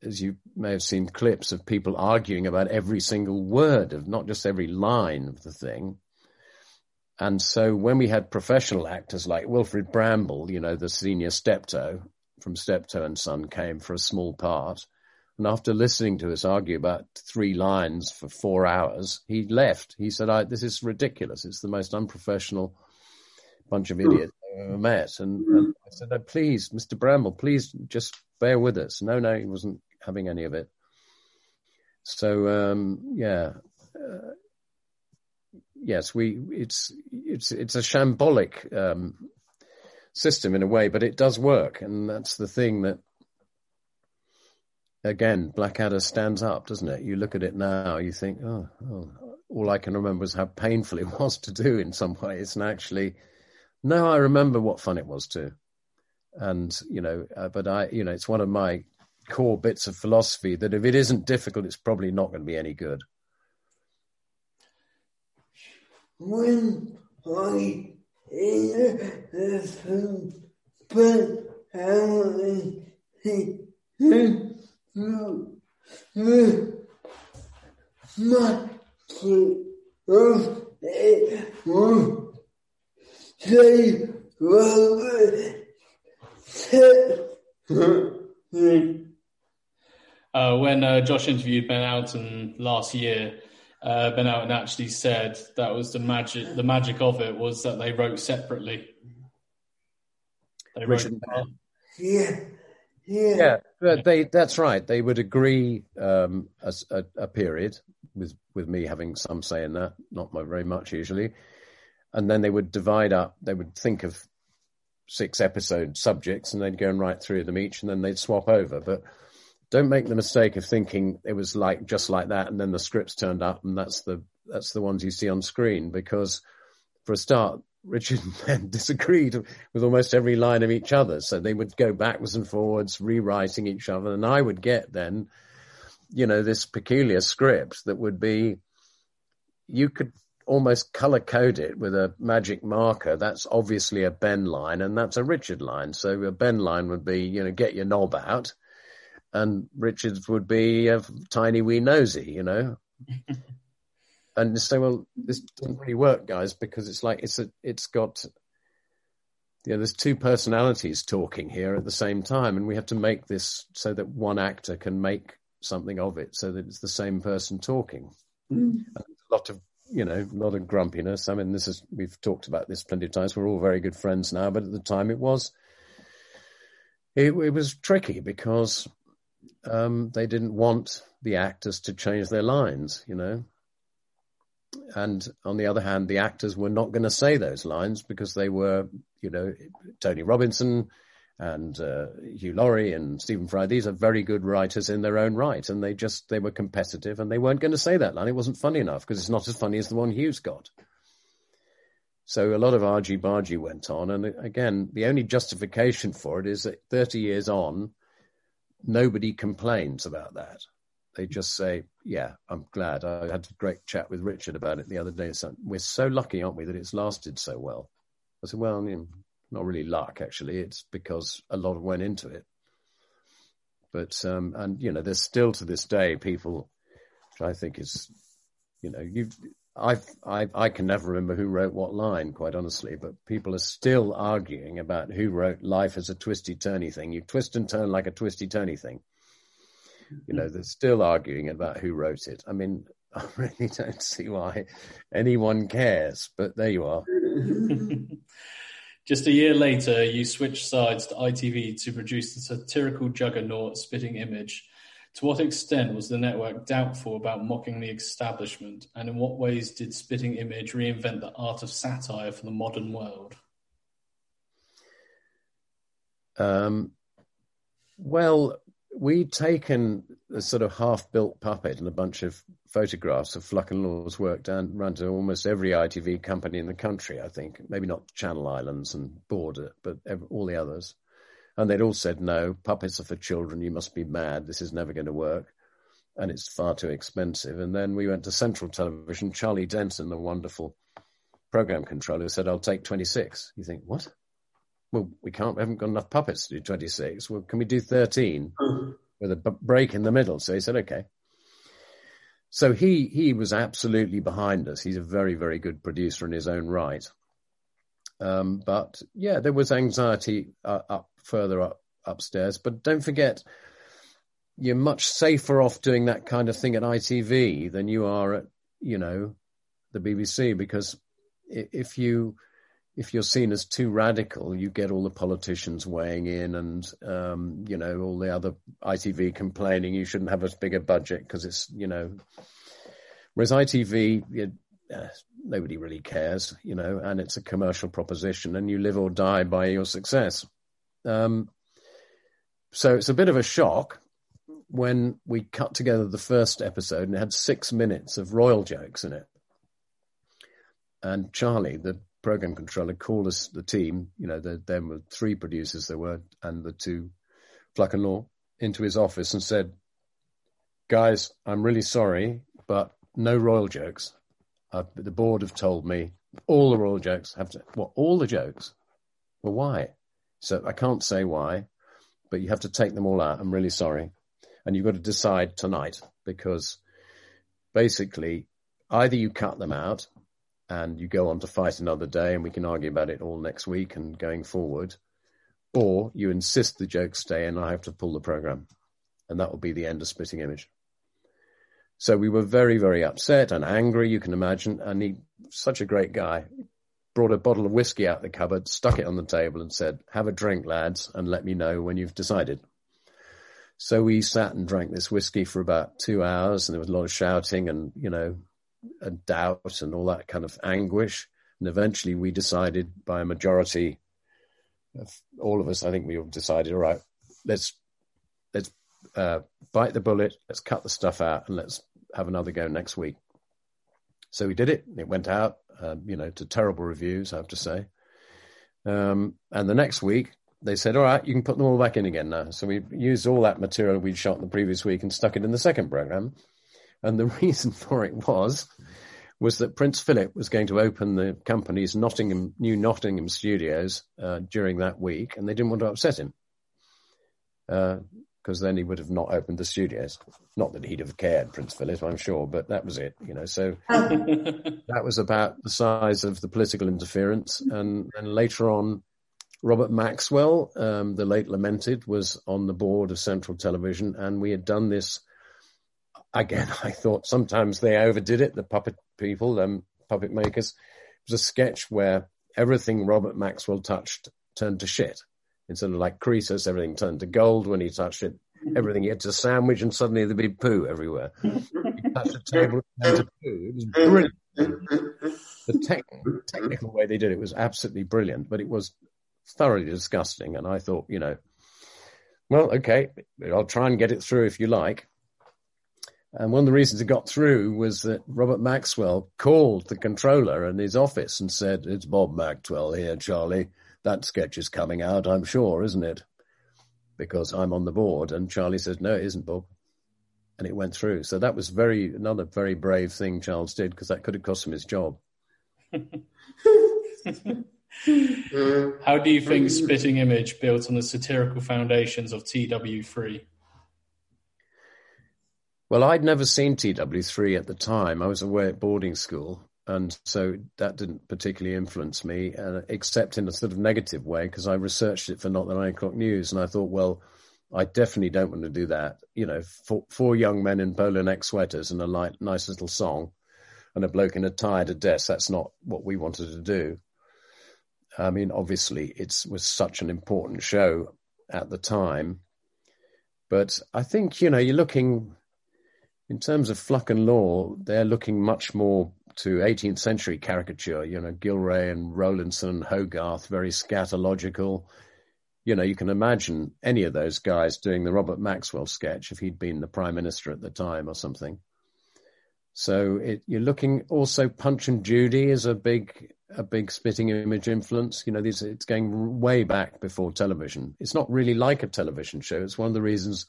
as you may have seen clips of people arguing about every single word of not just every line of the thing. And so when we had professional actors like Wilfrid Brambell, you know, the senior Steptoe from Steptoe and Son came for a small part and after listening to us argue about three lines for four hours, he left. He said, "This is ridiculous. It's the most unprofessional bunch of hmm. idiots I've ever met." And, and I said, oh, "Please, Mr. Brambell, please just bear with us." No, no, he wasn't having any of it. So um, yeah, uh, yes, we it's it's it's a shambolic um, system in a way, but it does work, and that's the thing that again, Blackadder stands up, doesn't it? You look at it now, you think, oh, oh, all I can remember is how painful it was to do in some ways. And actually, no, I remember what fun it was too. And, you know, uh, but I, you know, it's one of my core bits of philosophy that if it isn't difficult, it's probably not going to be any good. When I I uh, when uh, Josh interviewed Ben Elton last year, uh, Ben Elton actually said that was the magic. The magic of it was that they wrote separately. They wrote. Yeah. Yeah, yeah but they that's right. They would agree um, a, a, a, period with with me having some say in that, not very much usually, and then they would divide up. They would think of six episode subjects, and they'd go and write three of them each, and then they'd swap over. But don't make the mistake of thinking it was like just like that, and then the scripts turned up, and that's the that's the ones you see on screen because for a start, Richard and Ben disagreed with almost every line of each other. So they would go backwards and forwards, rewriting each other. And I would get then, you know, this peculiar script that would be, you could almost color code it with a magic marker. That's obviously a Ben line and that's a Richard line. So a Ben line would be, you know, get your knob out. And Richard's would be a tiny wee nosy, you know. and say, well, this doesn't really work, guys, because it's like it's a, it's got, you know, there's two personalities talking here at the same time, and we have to make this so that one actor can make something of it so that it's the same person talking. Mm. A lot of you know, a lot of grumpiness. I mean, this is we've talked about this plenty of times. We're all very good friends now, but at the time it was it, it was tricky because um, they didn't want the actors to change their lines, you know. And on the other hand, the actors were not going to say those lines because they were, you know, Tony Robinson and uh, Hugh Laurie and Stephen Fry. These are very good writers in their own right, and they just they were competitive, and they weren't going to say that line. It wasn't funny enough because it's not as funny as the one Hugh's got. So a lot of argy bargy went on, and again, the only justification for it is that 30 years on, nobody complains about that. They just say, "Yeah, I'm glad." I had a great chat with Richard about it the other day. So we're so lucky, aren't we, that it's lasted so well? I said, "Well, I mean, not really luck, actually. It's because a lot went into it." But um, and you know, there's still to this day people, which I think is, you know, you I, I I can never remember who wrote what line, quite honestly. But people are still arguing about who wrote "Life as a twisty turny thing." You twist and turn like a twisty turny thing. You know, they're still arguing about who wrote it. I mean, I really don't see why anyone cares. But there you are. Just a year later, you switched sides to ITV to produce the satirical juggernaut Spitting Image to what extent was the network doubtful about mocking the establishment, and in what ways did Spitting Image reinvent the art of satire for the modern world? Um, well, we'd taken a sort of half-built puppet and a bunch of photographs of Fluck and Law's work down run to almost every ITV company in the country. I think maybe not Channel Islands and Border, but every, all the others. And they'd all said, no, puppets are for children. You must be mad. This is never going to work. And it's far too expensive. And then we went to Central Television. Charlie Denton, the wonderful program controller, said, I'll take 26. You think, what? Well, we can't, we haven't got enough puppets to do 26. Well, can we do 13 with a b- break in the middle? So he said, okay. So he, he was absolutely behind us. He's a very, very good producer in his own right. Um, but yeah, there was anxiety uh, up further up upstairs. But don't forget, you're much safer off doing that kind of thing at ITV than you are at, you know, the BBC because if you if you're seen as too radical, you get all the politicians weighing in and, um, you know, all the other ITV complaining you shouldn't have a bigger budget because it's, you know, whereas ITV, uh, nobody really cares, you know, and it's a commercial proposition and you live or die by your success. Um, so it's a bit of a shock when we cut together the first episode and it had six minutes of royal jokes in it. And Charlie, the program controller, called us, the team, you know, the, there were three producers there were, and the two, Fluck and Law, into his office and said, guys, I'm really sorry, but no royal jokes. Uh, the board have told me all the royal jokes have to, what, all the jokes? Well, why? So I can't say why, but you have to take them all out. I'm really sorry. And you've got to decide tonight because basically either you cut them out and you go on to fight another day and we can argue about it all next week and going forward, or you insist the jokes stay and I have to pull the program. And that will be the end of Spitting Image. So we were very, very upset and angry, you can imagine. And he, such a great guy, brought a bottle of whiskey out the cupboard, stuck it on the table, and said, Have a drink, lads, and let me know when you've decided. So we sat and drank this whiskey for about two hours, and there was a lot of shouting and, you know, and doubt and all that kind of anguish. And eventually we decided by a majority of all of us, I think we all decided, all right, let's, let's uh, bite the bullet, let's cut the stuff out, and let's have another go next week. So we did it. It went out uh, you know, to terrible reviews, I have to say. Um, and the next week, they said, all right, you can put them all back in again now. So we used all that material we'd shot the previous week and stuck it in the second program. And the reason for it was, was that Prince Philip was going to open the company's Nottingham, new Nottingham studios uh, during that week, and they didn't want to upset him. Uh, because then he would have not opened the studios. Not that he'd have cared, Prince Philip, I'm sure, but that was it, you know. So that was about the size of the political interference. And, and later on, Robert Maxwell, um, the late lamented, was on the board of Central Television, and we had done this again, I thought sometimes they overdid it. The puppet people, um, puppet makers. It was a sketch where everything Robert Maxwell touched turned to shit. Instead of like Croesus, everything turned to gold when he touched it. Everything he had to sandwich, and suddenly there'd be poo everywhere. he touched the table, it to poo. It was brilliant. The tech, technical way they did it was absolutely brilliant, but it was thoroughly disgusting. And I thought, you know, well, okay, I'll try and get it through if you like. And one of the reasons it got through was that Robert Maxwell called the controller in his office and said, It's Bob Maxwell here, Charlie. That sketch is coming out, I'm sure, isn't it? Because I'm on the board. And Charlie says, No, it isn't, Bob. And it went through. So that was very another very brave thing Charles did because that could have cost him his job. How do you think Spitting Image built on the satirical foundations of TW3? Well, I'd never seen TW3 at the time. I was away at boarding school, and so that didn't particularly influence me, uh, except in a sort of negative way, because I researched it for Not the Nine O'Clock News, and I thought, well, I definitely don't want to do that. You know, four, four young men in polo neck sweaters and a light, nice little song, and a bloke in a tie to death. That's not what we wanted to do. I mean, obviously, it was such an important show at the time, but I think you know, you're looking in terms of Fluck and Law, they're looking much more to 18th century caricature, you know, Gillray and Rowlandson, and Hogarth, very scatological. You know, you can imagine any of those guys doing the Robert Maxwell sketch if he'd been the prime minister at the time or something. So it, you're looking also Punch and Judy is a big a big spitting image influence. You know, these it's going way back before television. It's not really like a television show. It's one of the reasons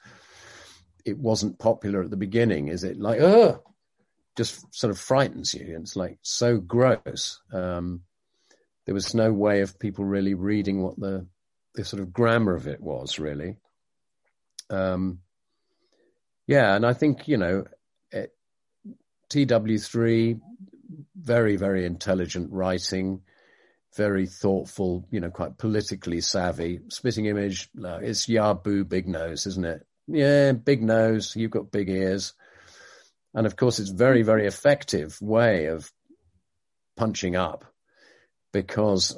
it wasn't popular at the beginning? Is it like, oh, just sort of frightens you? And it's like so gross. Um, there was no way of people really reading what the the sort of grammar of it was really. Um, yeah, and I think you know, TW3, very very intelligent writing, very thoughtful, you know, quite politically savvy. Spitting Image, no, it's Yabu Big Nose, isn't it? yeah, big nose, you've got big ears. And of course, it's very, very effective way of punching up because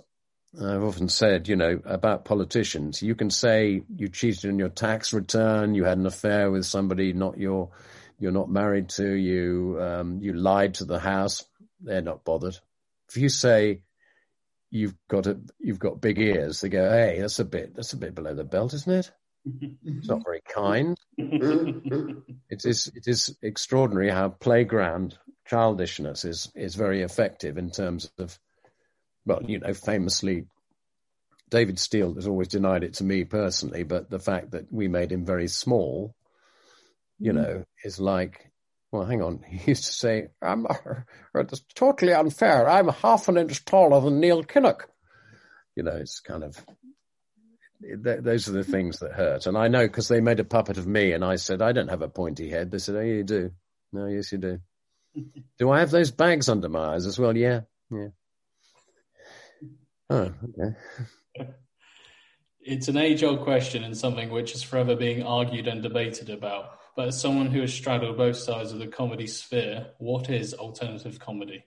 I've often said, you know, about politicians, you can say you cheated on your tax return, you had an affair with somebody not your, you're not married to, you, um, you lied to the house. They're not bothered. If you say you've got a, you've got big ears, they go, hey, that's a bit, that's a bit below the belt, isn't it? Mm-hmm. It's not very kind. Mm-hmm. it is it is extraordinary how playground childishness is is very effective in terms of well, you know, famously David Steel has always denied it to me personally, but the fact that we made him very small, you mm. know, is like well, hang on. He used to say, I'm uh, it's totally unfair. I'm half an inch taller than Neil Kinnock. You know, it's kind of th- those are the things that hurt. And I know because they made a puppet of me, and I said, I don't have a pointy head. They said, Oh, you do. No, yes, you do. do I have those bags under my eyes as well? Yeah, yeah. Oh, okay. It's an age old question and something which is forever being argued and debated about. But as someone who has straddled both sides of the comedy sphere, what is alternative comedy?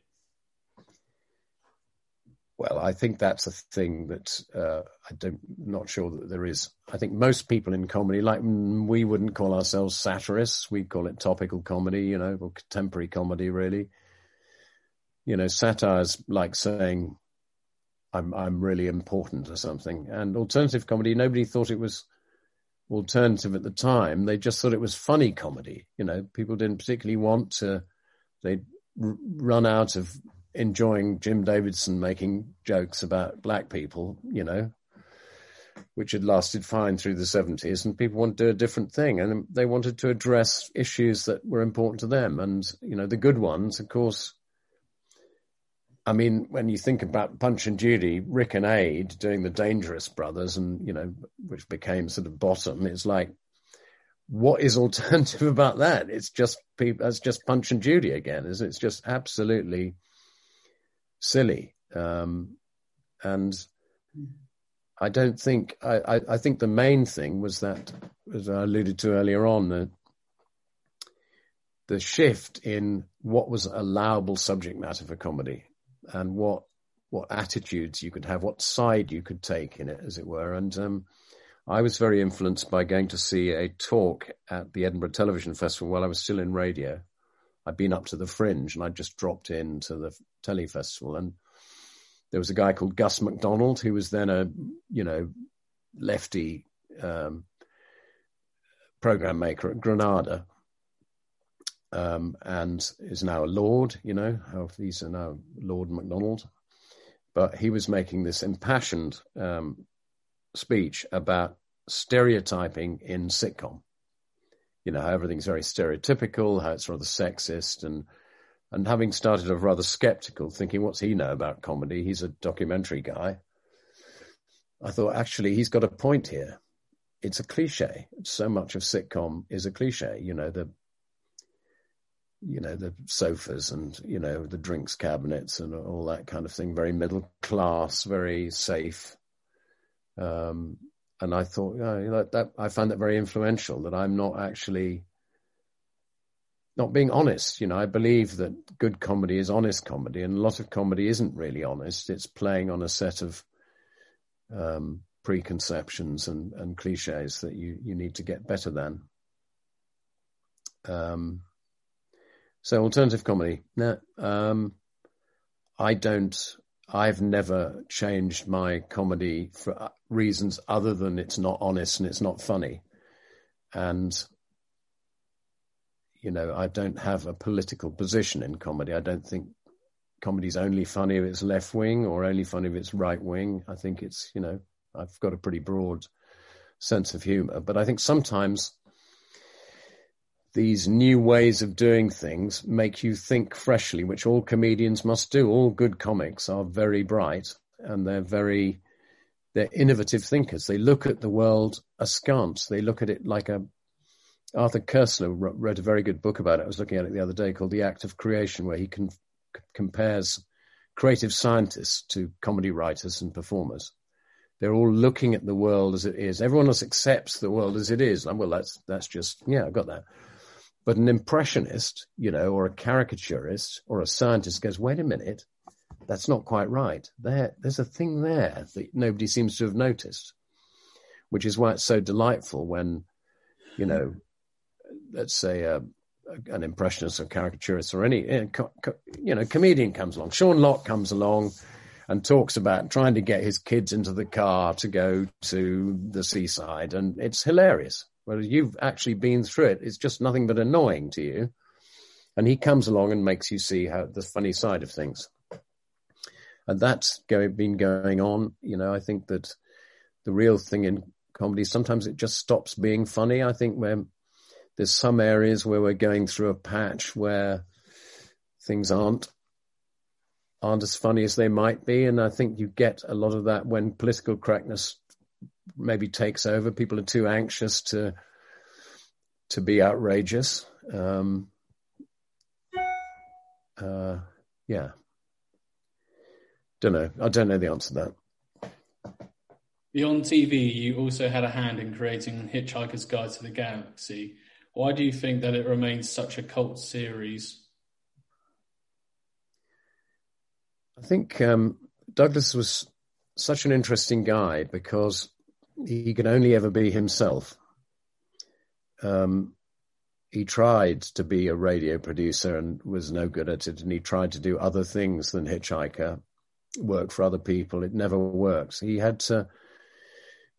Well, I think that's a thing that uh, I don't not sure that there is. I think most people in comedy, like mm, we wouldn't call ourselves satirists, we call it topical comedy, you know, or contemporary comedy, really. You know, satire is like saying, "I'm I'm really important" or something. And alternative comedy, nobody thought it was alternative at the time. They just thought it was funny comedy. You know, people didn't particularly want to. They'd run out of enjoying Jim Davidson making jokes about black people, you know, which had lasted fine through the 70s, and people wanted to do a different thing, and they wanted to address issues that were important to them. And, you know, the good ones, of course, I mean, when you think about Punch and Judy, Rick and Ade doing the Dangerous Brothers, and, you know, which became sort of bottom, it's like, what is alternative about that? It's just people, it's just Punch and Judy again, is It's just absolutely silly. Um, and I don't think, I, I, I, think the main thing was that, as I alluded to earlier on, that the shift in what was allowable subject matter for comedy and what what attitudes you could have, what side you could take in it, as it were. And um, I was very influenced by going to see a talk at the Edinburgh Television Festival while I was still in radio. I'd been up to the Fringe and I'd just dropped in to the Telly Festival, and there was a guy called Gus MacDonald who was then a you know lefty um, program maker at Granada. Um, and is now a lord, you know, how he's now Lord MacDonald but he was making this impassioned um, speech about stereotyping in sitcom. You know, how everything's very stereotypical, how it's rather sexist, and and having started off rather skeptical, thinking, what's he know about comedy? He's a documentary guy. I thought, actually, he's got a point here. It's a cliche. So much of sitcom is a cliche. You know, the you know, the sofas and, you know, the drinks cabinets and all that kind of thing. Very middle class, very safe. Um, and I thought, you know, that I found that very influential that I'm not actually not being honest. You know, I believe that good comedy is honest comedy, and a lot of comedy isn't really honest. It's playing on a set of um, preconceptions and, and cliches that you, you need to get better than. Um, so alternative comedy. No, um, I don't. I've never changed my comedy for uh, reasons other than it's not honest and it's not funny, and you know I don't have a political position in comedy. I don't think comedy's only funny if it's left wing or only funny if it's right wing. I think it's you know I've got a pretty broad sense of humor, but I think sometimes these new ways of doing things make you think freshly, which all comedians must do. All good comics are very bright and they're very they're innovative thinkers. They look at the world askance. They look at it like a Arthur Koestler wrote a very good book about it. I was looking at it the other day called The Act of Creation, where he compares creative scientists to comedy writers and performers. They're all looking at the world as it is. Everyone else accepts the world as it is. well, that's that's just yeah, I got that. But an impressionist, you know, or a caricaturist or a scientist goes, wait a minute, that's not quite right. There, there's a thing there that nobody seems to have noticed, which is why it's so delightful when, you know, let's say a, a, an impressionist or caricaturist or any, eh, you know, comedian comes along. Sean Lock comes along and talks about trying to get his kids into the car to go to the seaside, and it's hilarious. Whereas you've actually been through it, it's just nothing but annoying to you. And he comes along and makes you see how the funny side of things. And that's going, been going on. You know, I think that the real thing in comedy, sometimes it just stops being funny. I think where there's some areas where we're going through a patch where things aren't aren't as funny as they might be. And I think you get a lot of that when political correctness maybe takes over. People are too anxious to to be outrageous. Um, uh, yeah, don't know. I don't know the answer to that. Beyond TV, you also had a hand in creating Hitchhiker's Guide to the Galaxy. Why do you think that it remains such a cult series? I think um, Douglas was such an interesting guy because he can only ever be himself. Um, he tried to be a radio producer and was no good at it, and he tried to do other things than Hitchhiker, work for other people. It never works. He had to.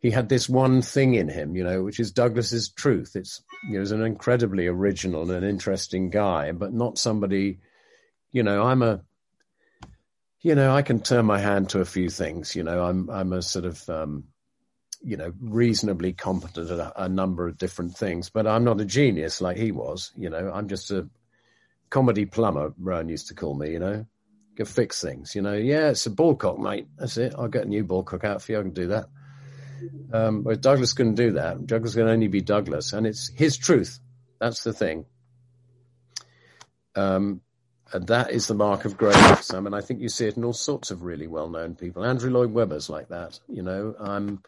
He had this one thing in him, you know, which is Douglas's truth. It's know, he's an incredibly original and interesting guy, but not somebody. You know, I'm a. You know, I can turn my hand to a few things. You know, I'm I'm a sort of um, you know, reasonably competent at a, a, number of different things, but I'm not a genius like he was. You know, I'm just a comedy plumber. Rowan used to call me. You know, can fix things. You know, yeah, it's a ball cock, mate. That's it. I'll get a new ball cock out for you. I can do that. Um, but Douglas couldn't do that. Douglas can only be Douglas, and it's his truth. That's the thing. Um, and that is the mark of greatness. I mean, I think you see it in all sorts of really well-known people. Andrew Lloyd Webber's like that. You know, I'm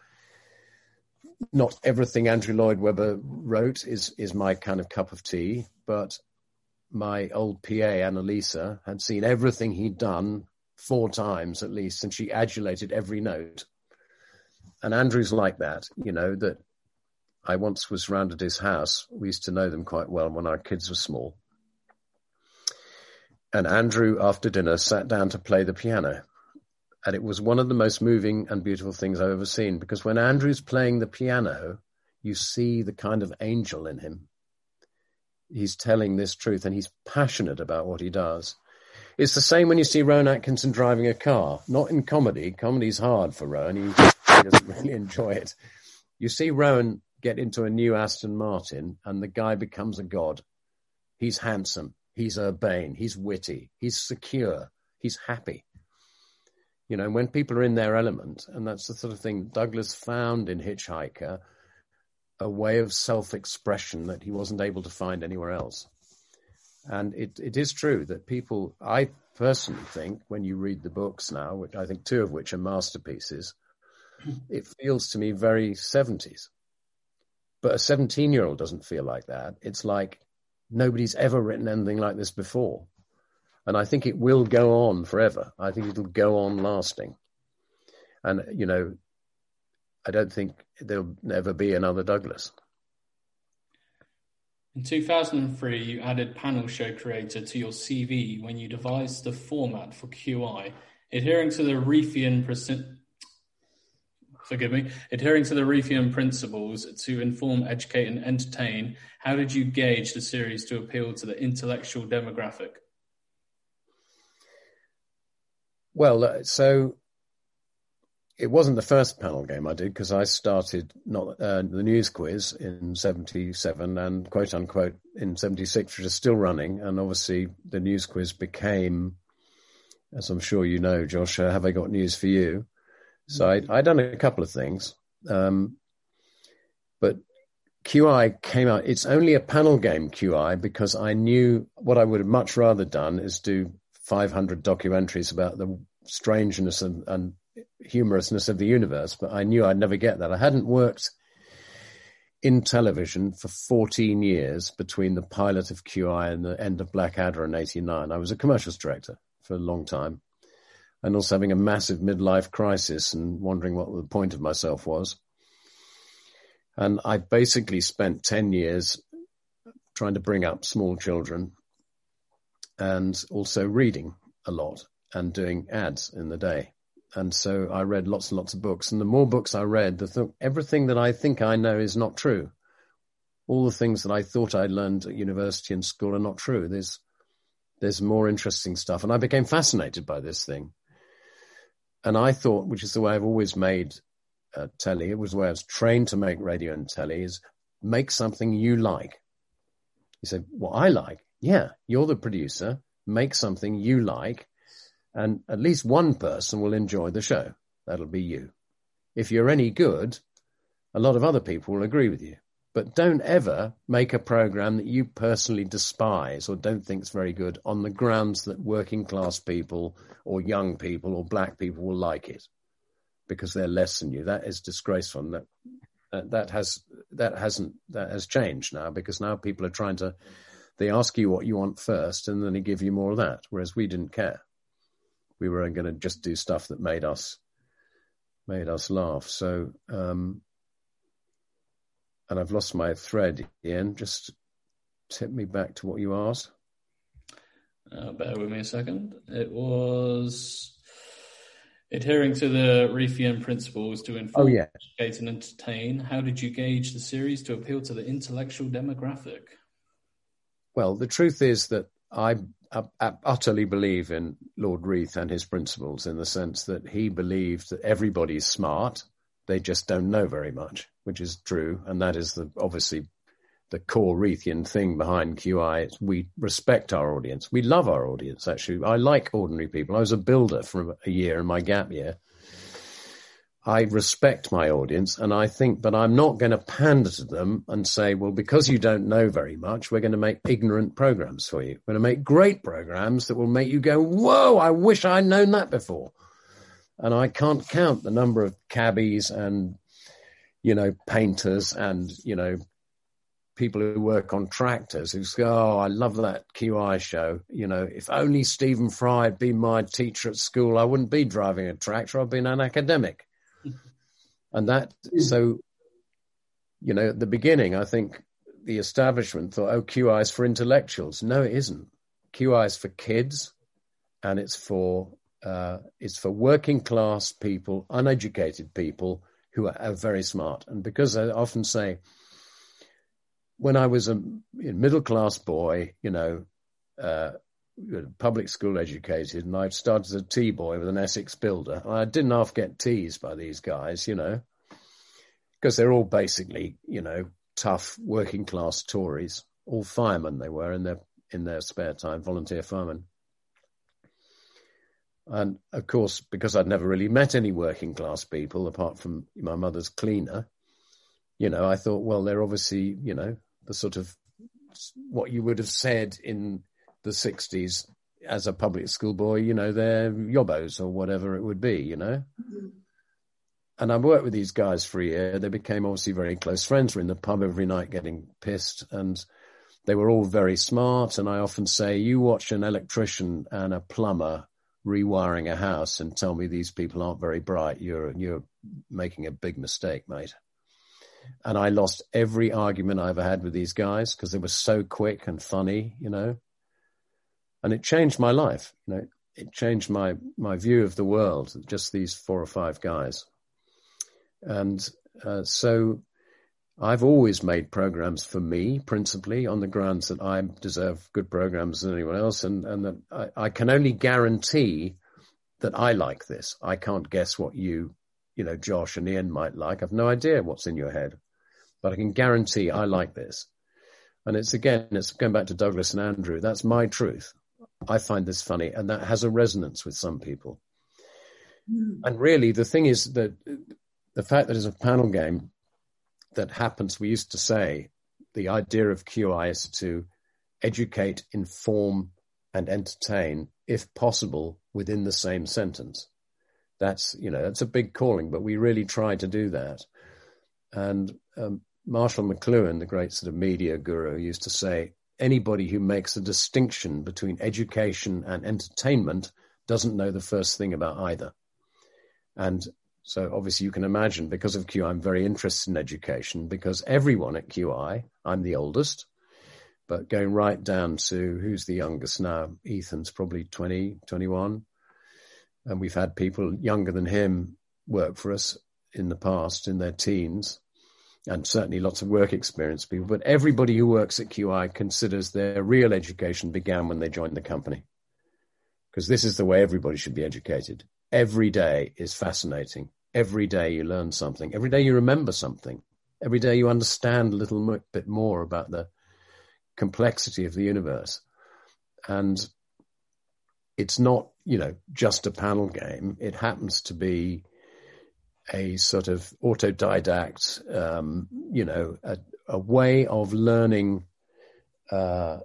not everything Andrew Lloyd Webber wrote is is my kind of cup of tea, but my old PA, Annalisa, had seen everything he'd done four times at least, and she adulated every note. And Andrew's like that, you know, that I once was round at his house. We used to know them quite well when our kids were small. And Andrew, after dinner, sat down to play the piano. And it was one of the most moving and beautiful things I've ever seen because when Andrew's playing the piano, you see the kind of angel in him. He's telling this truth and he's passionate about what he does. It's the same when you see Rowan Atkinson driving a car, not in comedy. Comedy's hard for Rowan. He, he doesn't really enjoy it. You see Rowan get into a new Aston Martin and the guy becomes a god. He's handsome. He's urbane. He's witty. He's secure. He's happy. You know, when people are in their element, and that's the sort of thing Douglas found in Hitchhiker, a way of self-expression that he wasn't able to find anywhere else. And it, it is true that people, I personally think, when you read the books now, which I think two of which are masterpieces, it feels to me very 70s. But a 17 year old doesn't feel like that. It's like nobody's ever written anything like this before. And I think it will go on forever. I think it'll go on lasting. And, you know, I don't think there'll never be another Douglas. In 2003, you added panel show creator to your CV when you devised the format for QI, adhering to the Reithian forgive me, adhering to the Reithian principles to inform, educate, and entertain. How did you gauge the series to appeal to the intellectual demographic? Well, uh, so it wasn't the first panel game I did because I started not uh, the news quiz in '77 and quote unquote in '76, which is still running. And obviously, the news quiz became, as I'm sure you know, Josh. Uh, have I got news for you? So I I done a couple of things, um, but QI came out. It's only a panel game QI because I knew what I would have much rather done is do 500 documentaries about the strangeness and, and humorousness of the universe, but I knew I'd never get that. I hadn't worked in television for 14 years between the pilot of QI and the end of Blackadder in 89. I was a commercials director for a long time and also having a massive midlife crisis and wondering what the point of myself was. And I basically spent 10 years trying to bring up small children and also reading a lot and doing ads in the day and so I read lots and lots of books. And the more books I read, the th- everything that I think I know is not true. All the things that I thought I'd learned at university and school are not true. There's there's more interesting stuff, and I became fascinated by this thing. And I thought, which is the way I've always made uh, telly, it was the way I was trained to make radio and telly, is make something you like. He said, "What I like? Yeah, you're the producer. Make something you like." and at least one person will enjoy the show. That'll be you. If you're any good, a lot of other people will agree with you. But don't ever make a program that you personally despise or don't think is very good on the grounds that working class people or young people or black people will like it because they're less than you. That is disgraceful. And that that has that hasn't that has changed now because now people are trying to they ask you what you want first and then they give you more of that, whereas we didn't care we were going to just do stuff that made us made us laugh. So, um, and I've lost my thread, Ian. Just tip me back to what you asked. Uh, bear with me a second. It was adhering to the Reithian principles to inform, oh, yeah. educate, and entertain. How did you gauge the series to appeal to the intellectual demographic? Well, the truth is that I I, utterly believe in Lord Reith and his principles in the sense that he believed that everybody's smart, they just don't know very much, which is true, and that is the obviously the core Reithian thing behind QI. we respect our audience. We love our audience. Actually, I like ordinary people. I was a builder for a year in my gap year, I respect my audience and I think, but I'm not going to pander to them and say, well, because you don't know very much, we're going to make ignorant programs for you. We're going to make great programs that will make you go, whoa, I wish I'd known that before. And I can't count the number of cabbies and, you know, painters and, you know, people who work on tractors who say, "Oh, I love that QI show." You know, if only Stephen Fry had been my teacher at school, I wouldn't be driving a tractor. I'd been an academic. And that, so, you know, at the beginning, I think the establishment thought, "Oh, QI is for intellectuals." No, it isn't. QI is for kids, and it's for uh, it's for working class people, uneducated people who are, are very smart. And because I often say when I was a middle class boy, you know, uh, public school educated, and I started as a tea boy with an Essex builder. I didn't half get teased by these guys, you know, because they're all basically, you know, tough working class Tories, all firemen they were in their in their spare time, volunteer firemen. And of course, because I'd never really met any working class people apart from my mother's cleaner, you know, I thought, well, they're obviously, you know, the sort of what you would have said in the 60s as a public school boy, you know, they're yobbos or whatever it would be, you know. Mm-hmm. And I worked with these guys for a year. They became obviously very close friends. We're in the pub every night getting pissed and they were all very smart. And I often say, you watch an electrician and a plumber rewiring a house and tell me these people aren't very bright. You're, you're making a big mistake, mate and I lost every argument I ever had with these guys because they were so quick and funny, you know. And it changed my life, you know. It changed my my view of the world. Just these four or five guys, and uh, so I've always made programs for me, principally on the grounds that I deserve good programs than anyone else, and and that I, I can only guarantee that I like this. I can't guess what you you know, Josh and Ian might like. I've no idea what's in your head, but I can guarantee I like this. And it's again, it's going back to Douglas and Andrew. That's my truth. I find this funny, and that has a resonance with some people. Mm. And really, the thing is that the fact that it's a panel game that happens, we used to say the idea of QI is to educate, inform, and entertain, if possible, within the same sentence that's you know that's a big calling, but we really try to do that. And um, Marshall McLuhan, the great sort of media guru, used to say, anybody who makes a distinction between education and entertainment doesn't know the first thing about either. And so obviously you can imagine because of QI, I'm very interested in education because everyone at QI, I'm the oldest, but going right down to who's the youngest now, Ethan's probably 20, 21 and we've had people younger than him work for us in the past in their teens and certainly lots of work experience people but everybody who works at qi considers their real education began when they joined the company. Because this is the way everybody should be educated. Every day is fascinating. Every day you learn something. Every day you remember something. Every day you understand a little bit more about the complexity of the universe. And it's not, you know, just a panel game. It happens to be a sort of autodidact, um, you know, a, a, way of learning uh,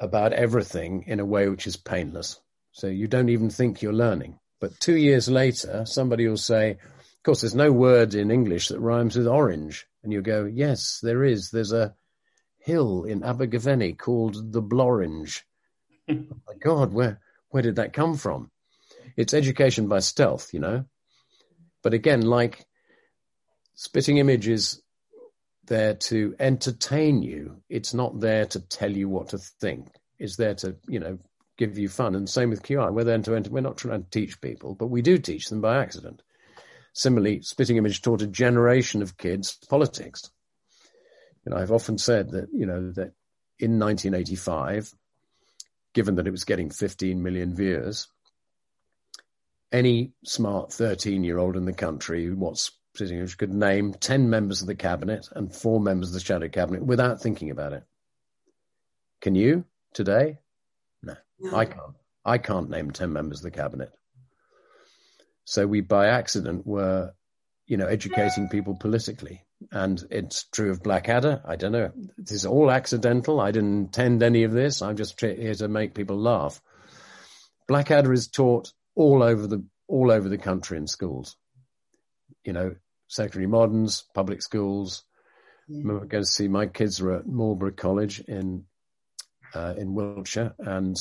about everything in a way which is painless. So you don't even think you're learning. But two years later, somebody will say, of course, there's no word in English that rhymes with orange. And you go, yes, there is. There's a hill in Abergavenny called the Blorenge oh my God, where where did that come from? It's education by stealth, you know. But again, like spitting image is there to entertain you. It's not there to tell you what to think. It's there to, you know, give you fun. And same with QI. We're there to enter, we're not trying to teach people, but we do teach them by accident. Similarly, spitting image taught a generation of kids politics. You know, I've often said that, you know, that in 1985, given that it was getting 15 million views, any smart 13 year old in the country what's sitting in, could name 10 members of the cabinet and four members of the shadow cabinet without thinking about it. Can you today? No, no. I can't. I can't name 10 members of the cabinet. So we, by accident, were, you know, educating people politically and it's true of Blackadder. I don't know. This is all accidental. I didn't intend any of this. I'm just here to make people laugh. Blackadder is taught all over the all over the country in schools. You know, secondary moderns, public schools, I remember going to see my kids were at Marlborough College in uh, in Wiltshire, and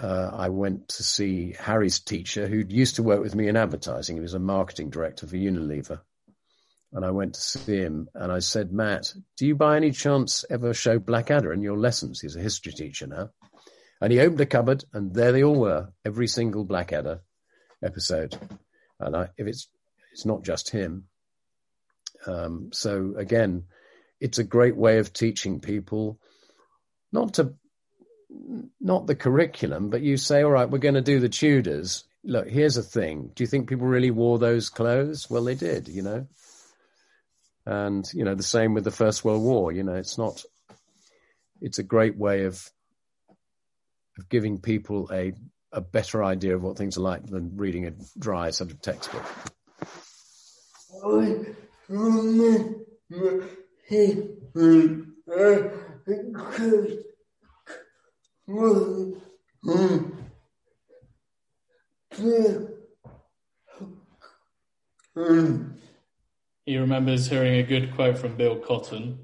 uh, I went to see Harry's teacher, who used to work with me in advertising. He was a marketing director for Unilever, and I went to see him, and I said, "Matt, do you by any chance ever show Blackadder in your lessons?" He's a history teacher now, and he opened a cupboard, and there they all were, every single Blackadder episode. And I, if it's it's not just him, um, so again, it's a great way of teaching people not to not the curriculum, but you say, all right, we're going to do the Tudors. Look, here's a thing. Do you think people really wore those clothes? Well, they did, you know. And you know the same with the First World War. You know, it's not. It's a great way of of giving people a a better idea of what things are like than reading a dry sort of textbook. He remembers hearing a good quote from Bill Cotton.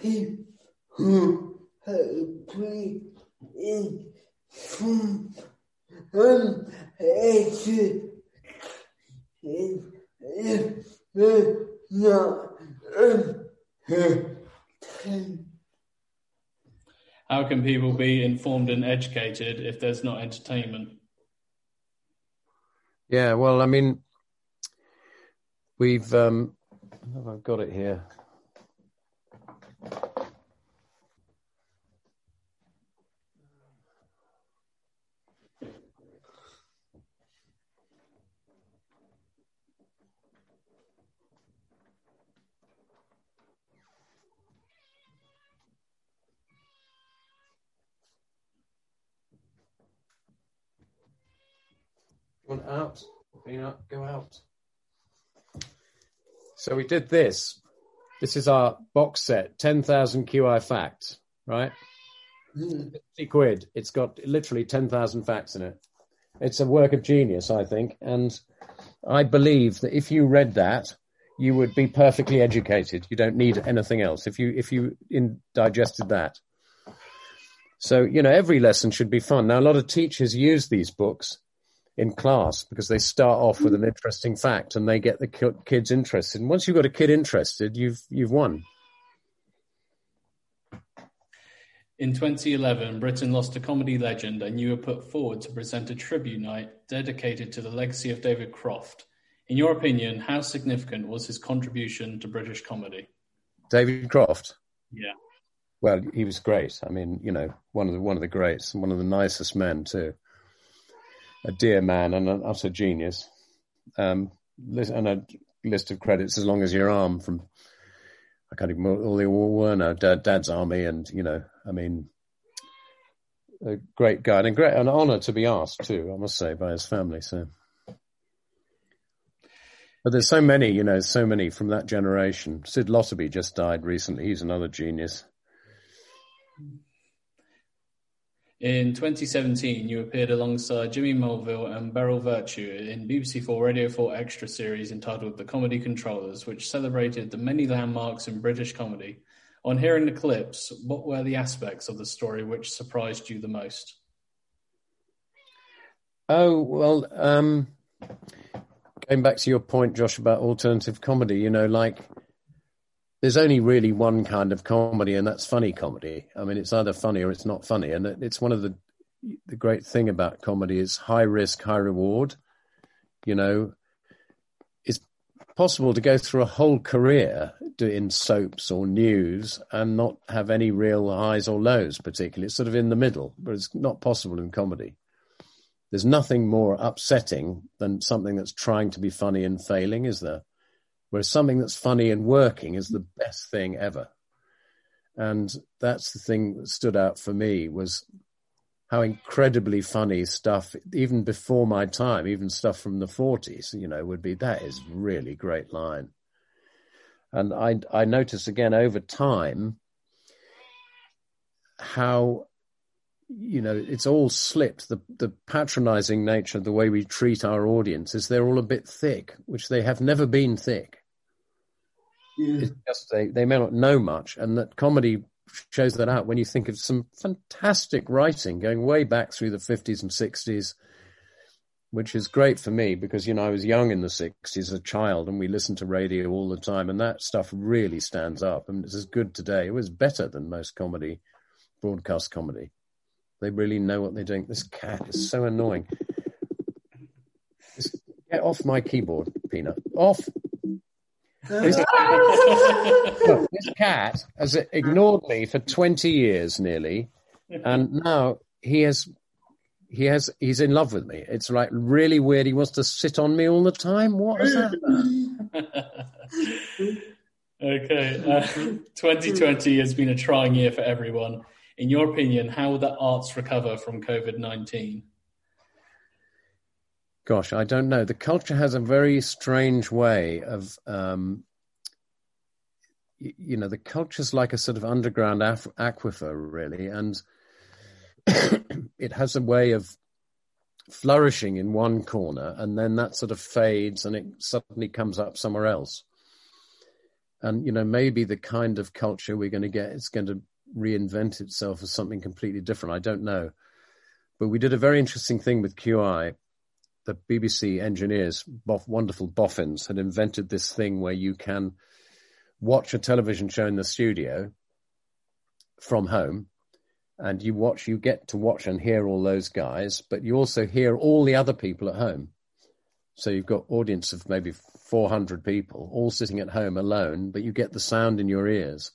He said, "How can people agree in some uneducated if not entertained?" How can people be informed and educated if there's not entertainment? Yeah, well, I mean, we've um, have got it here? Went out, Peanut, go out. So we did this. This is our box set, 10,000 QI facts, right? Hmm. 50 quid. It's got literally 10,000 facts in it. It's a work of genius, I think. And I believe that if you read that, you would be perfectly educated. You don't need anything else if you, if you in, digested that. So, you know, every lesson should be fun. Now, a lot of teachers use these books in class because they start off with an interesting fact and they get the kids interested. And once you've got a kid interested, you've you've won. In 2011, Britain lost a comedy legend, and you were put forward to present a tribute night dedicated to the legacy of David Croft. In your opinion, how significant was his contribution to British comedy? David Croft. Yeah. Well, he was great. I mean, you know, one of the one of the greats, and one of the nicest men too a dear man and an utter genius. Um, and a list of credits as long as your arm from I can't even all the were now Dad, Dad's army, and you know, I mean, a great guy and a great an honour to be asked too. I must say by his family. So, but there's so many, you know, so many from that generation. Sid Lotterby just died recently. He's another genius. In 2017, you appeared alongside Jimmy Mulville and Beryl Vertue in BBC Four Radio 4 Extra series entitled The Comedy Controllers, which celebrated the many landmarks in British comedy. On hearing the clips, what were the aspects of the story which surprised you the most? Oh, well, um, going back to your point, Josh, about alternative comedy, you know, like there's only really one kind of comedy, and that's funny comedy. I mean, it's either funny or it's not funny, and it's one of the the great thing about comedy is high risk, high reward. You know, it's possible to go through a whole career in soaps or news and not have any real highs or lows, particularly. It's sort of in the middle, but it's not possible in comedy. There's nothing more upsetting than something that's trying to be funny and failing, is there? Whereas something that's funny and working is the best thing ever. And that's the thing that stood out for me was how incredibly funny stuff, even before my time, even stuff from the 40s, you know, would be that is really great line. And I, I noticed again over time how you know, it's all slipped. The the patronizing nature, of the way we treat our audience is they're all a bit thick, which they have never been thick. Yeah. It's just they, they may not know much, and that comedy shows that out when you think of some fantastic writing going way back through the 50s and 60s, which is great for me because, you know, I was young in the 60s as a child and we listened to radio all the time, and that stuff really stands up and it's as good today. It was better than most comedy, broadcast comedy. They really know what they're doing. This cat is so annoying. Get off my keyboard, Peanut. Off. This, look, this cat has ignored me for 20 years nearly, and now he has. He has. He's in love with me. It's like really weird. He wants to sit on me all the time. What is that? about? okay. Uh, 2020 has been a trying year for everyone. In your opinion, how will the arts recover from COVID 19? Gosh, I don't know. The culture has a very strange way of, um, you know, the culture's like a sort of underground af- aquifer, really, and it has a way of flourishing in one corner, and then that sort of fades, and it suddenly comes up somewhere else. And you know, maybe the kind of culture we're going to get is going to reinvent itself as something completely different. I don't know, but we did a very interesting thing with QI the BBC engineers, boff, wonderful boffins, had invented this thing where you can watch a television show in the studio from home, and you watch, you get to watch and hear all those guys, but you also hear all the other people at home. So you've got audience of maybe 400 people all sitting at home alone, but you get the sound in your ears.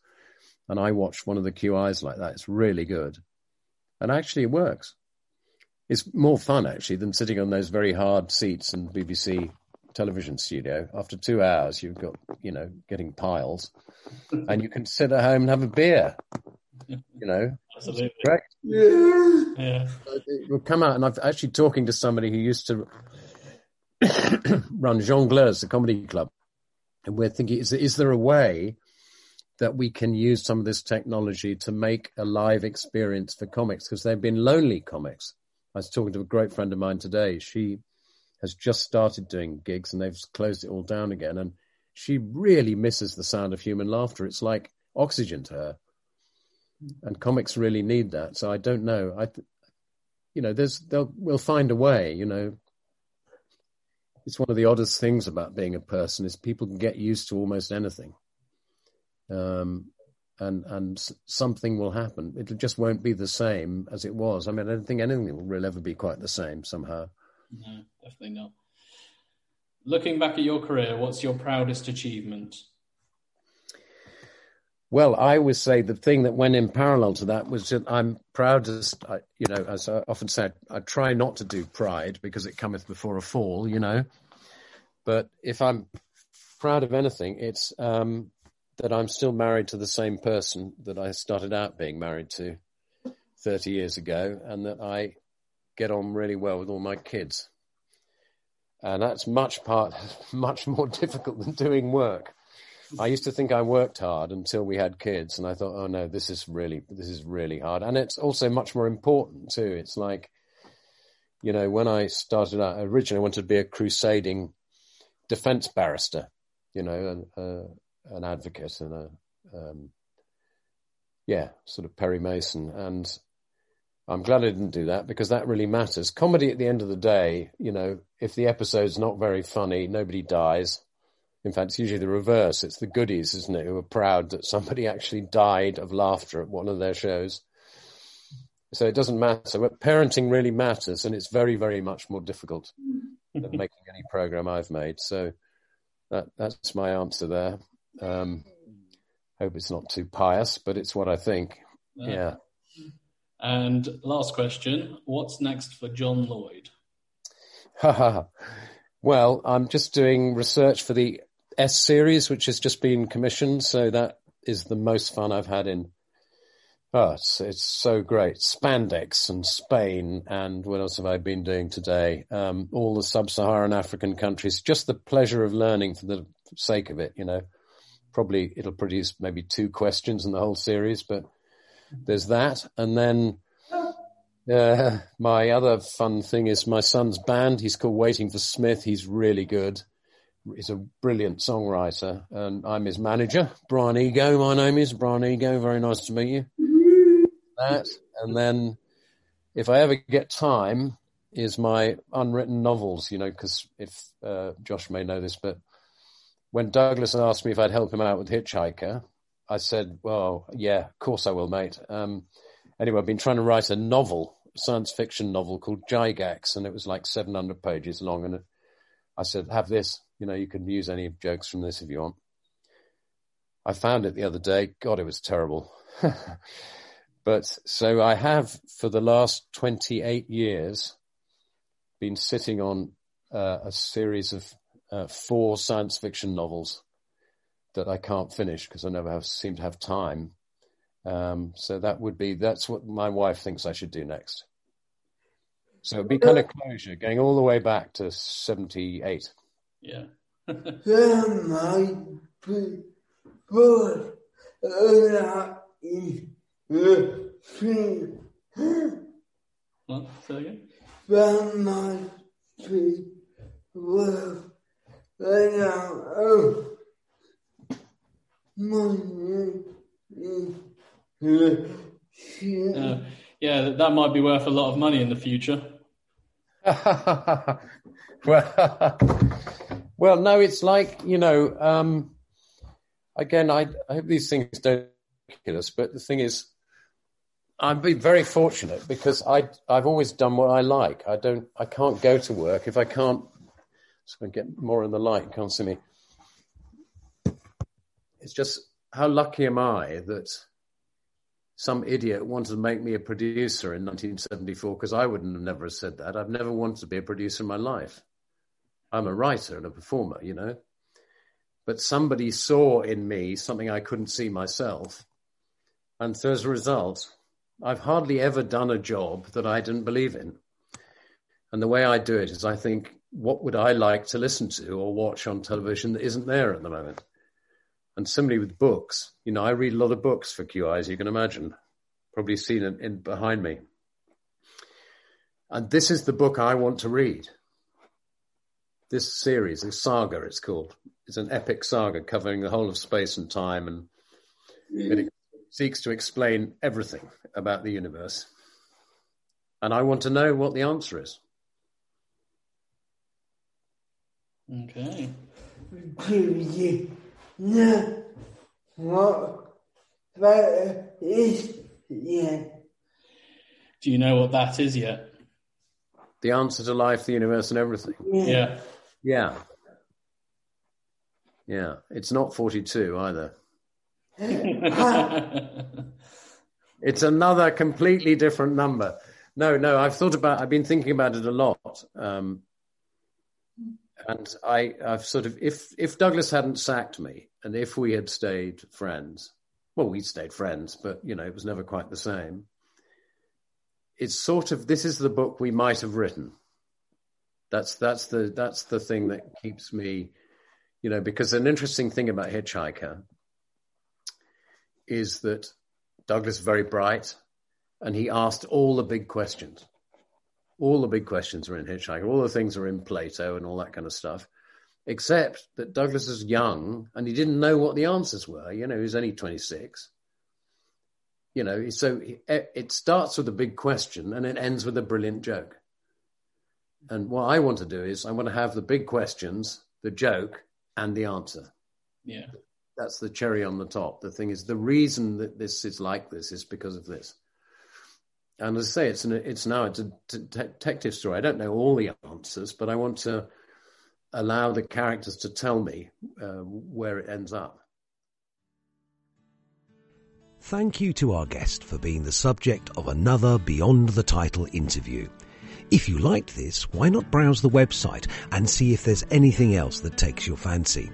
And I watched one of the QIs like that. It's really good. And actually it works it's more fun actually than sitting on those very hard seats in BBC television studio. After two hours, you've got, you know, getting piles and you can sit at home and have a beer, you know. Absolutely. Great. Yeah. Yeah. It will come out and I've actually talking to somebody who used to run Jongleurs, the comedy club. And we're thinking, is, is there a way that we can use some of this technology to make a live experience for comics? Because they've been lonely comics. I was talking to a great friend of mine today. She has just started doing gigs and they've closed it all down again. And she really misses the sound of human laughter. It's like oxygen to her. And comics really need that. So I don't know. I, you know, there's, they'll, we'll find a way, you know. It's one of the oddest things about being a person is people can get used to almost anything. Um, and and something will happen. It just won't be the same as it was. I mean, I don't think anything will really ever be quite the same somehow. No, definitely not. Looking back at your career, what's your proudest achievement? Well, I would say the thing that went in parallel to that was that I'm proudest. I, you know, as I often said, I try not to do pride because it cometh before a fall. You know, but if I'm proud of anything, it's um, that I'm still married to the same person that I started out being married to 30 years ago, and that I get on really well with all my kids. And that's much part, much more difficult than doing work. I used to think I worked hard until we had kids, and I thought, oh no, this is really, this is really hard. And it's also much more important too. It's like, you know, when I started out, originally I wanted to be a crusading defense barrister, you know, and, uh, an advocate and a, um, yeah, sort of Perry Mason. And I'm glad I didn't do that because that really matters. Comedy at the end of the day, you know, if the episode's not very funny, nobody dies. In fact, it's usually the reverse. It's the goodies, isn't it, who are proud that somebody actually died of laughter at one of their shows. So it doesn't matter. But parenting really matters, and it's very, very much more difficult than making any program I've made. So that, that's my answer there. Um, hope it's not too pious, but it's what I think. Uh, Yeah. And last question: What's next for John Lloyd? well, I'm just doing research for the S series, which has just been commissioned. So that is the most fun I've had in. Oh, it's, it's so great. Spandex and Spain. And what else have I been doing today? Um, all the sub-Saharan African countries. Just the pleasure of learning for the sake of it, you know. Probably it'll produce maybe two questions in the whole series, but there's that. And then Uh, my other fun thing is my son's band. He's called Waiting for Smith. He's really good. He's a brilliant songwriter, and I'm his manager, Brian Ego. My name is Brian Ego. Very nice to meet you. That, and then if I ever get time, is my unwritten novels. You know, because if uh, Josh may know this, but when Douglas asked me if I'd help him out with Hitchhiker, I said, "Well, yeah, of course I will, mate." Um, anyway, I've been trying to write a novel, science fiction novel called Gygax, and it was like 700 pages long. And I said, "Have this." You know, you can use any jokes from this if you want. I found it the other day. God, it was terrible. but so I have for the last 28 years been sitting on uh, a series of uh, four science fiction novels that I can't finish because I never have, seem to have time. Um, so that would be, that's what my wife thinks I should do next. So it'd be kind of closure, going all the way back to 78. Yeah. There might be good that is the thing. What? Say again? Uh, yeah, that, that might be worth a lot of money in the future. well, well, no, it's like you know. Um, again, I, I hope these things don't kill us, but the thing is, I've been very fortunate because I I've always done what I like. I don't I can't go to work if I can't. So I get more in the light. Can't see me. It's just how lucky am I that some idiot wanted to make me a producer in 1974 because I wouldn't have never said that. I've never wanted to be a producer in my life. I'm a writer and a performer, you know. But somebody saw in me something I couldn't see myself. And so as a result, I've hardly ever done a job that I didn't believe in. And the way I do it is I think, what would I like to listen to or watch on television that isn't there at the moment? And similarly with books, you know, I read a lot of books for QI, as you can imagine. Probably seen it in behind me. And this is the book I want to read. This series, a saga, it's called. It's an epic saga covering the whole of space and time, and it seeks to explain everything about the universe. And I want to know what the answer is. Okay. Activity. No. What that is yet. Do you know what that is yet? The answer to life, the universe, and everything. Yeah. Yeah. Yeah. It's not 42 either. It's another completely different number. No, no, I've thought about, I've been thinking about it a lot. Um, and I, I've sort of, if, if Douglas hadn't sacked me and if we had stayed friends, well, we stayed friends, but you know, it was never quite the same. It's sort of, this is the book we might have written. That's, that's the, that's the thing that keeps me, you know, because an interesting thing about Hitchhiker is that Douglas is very bright and he asked all the big questions. All the big questions are in Hitchhiker. All the things are in Plato and all that kind of stuff. Except that Douglas is young and he didn't know what the answers were. You know, he's only 26. You know, so it starts with a big question and it ends with a brilliant joke. And what I want to do is I want to have the big questions, the joke, and the answer. Yeah. That's the cherry on the top. The thing is, the reason that this is like this is because of this. And as I say, it's an, it's now it's a detective story. I don't know all the answers, but I want to allow the characters to tell me uh, where it ends up. Thank you to our guest for being the subject of another Beyond the Title interview. If you liked this, why not browse the website and see if there's anything else that takes your fancy.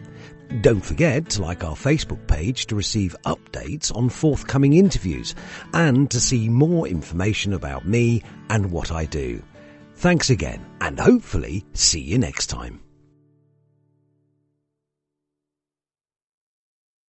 Don't forget to like our Facebook page to receive updates on forthcoming interviews and to see more information about me and what I do. Thanks again and hopefully see you next time.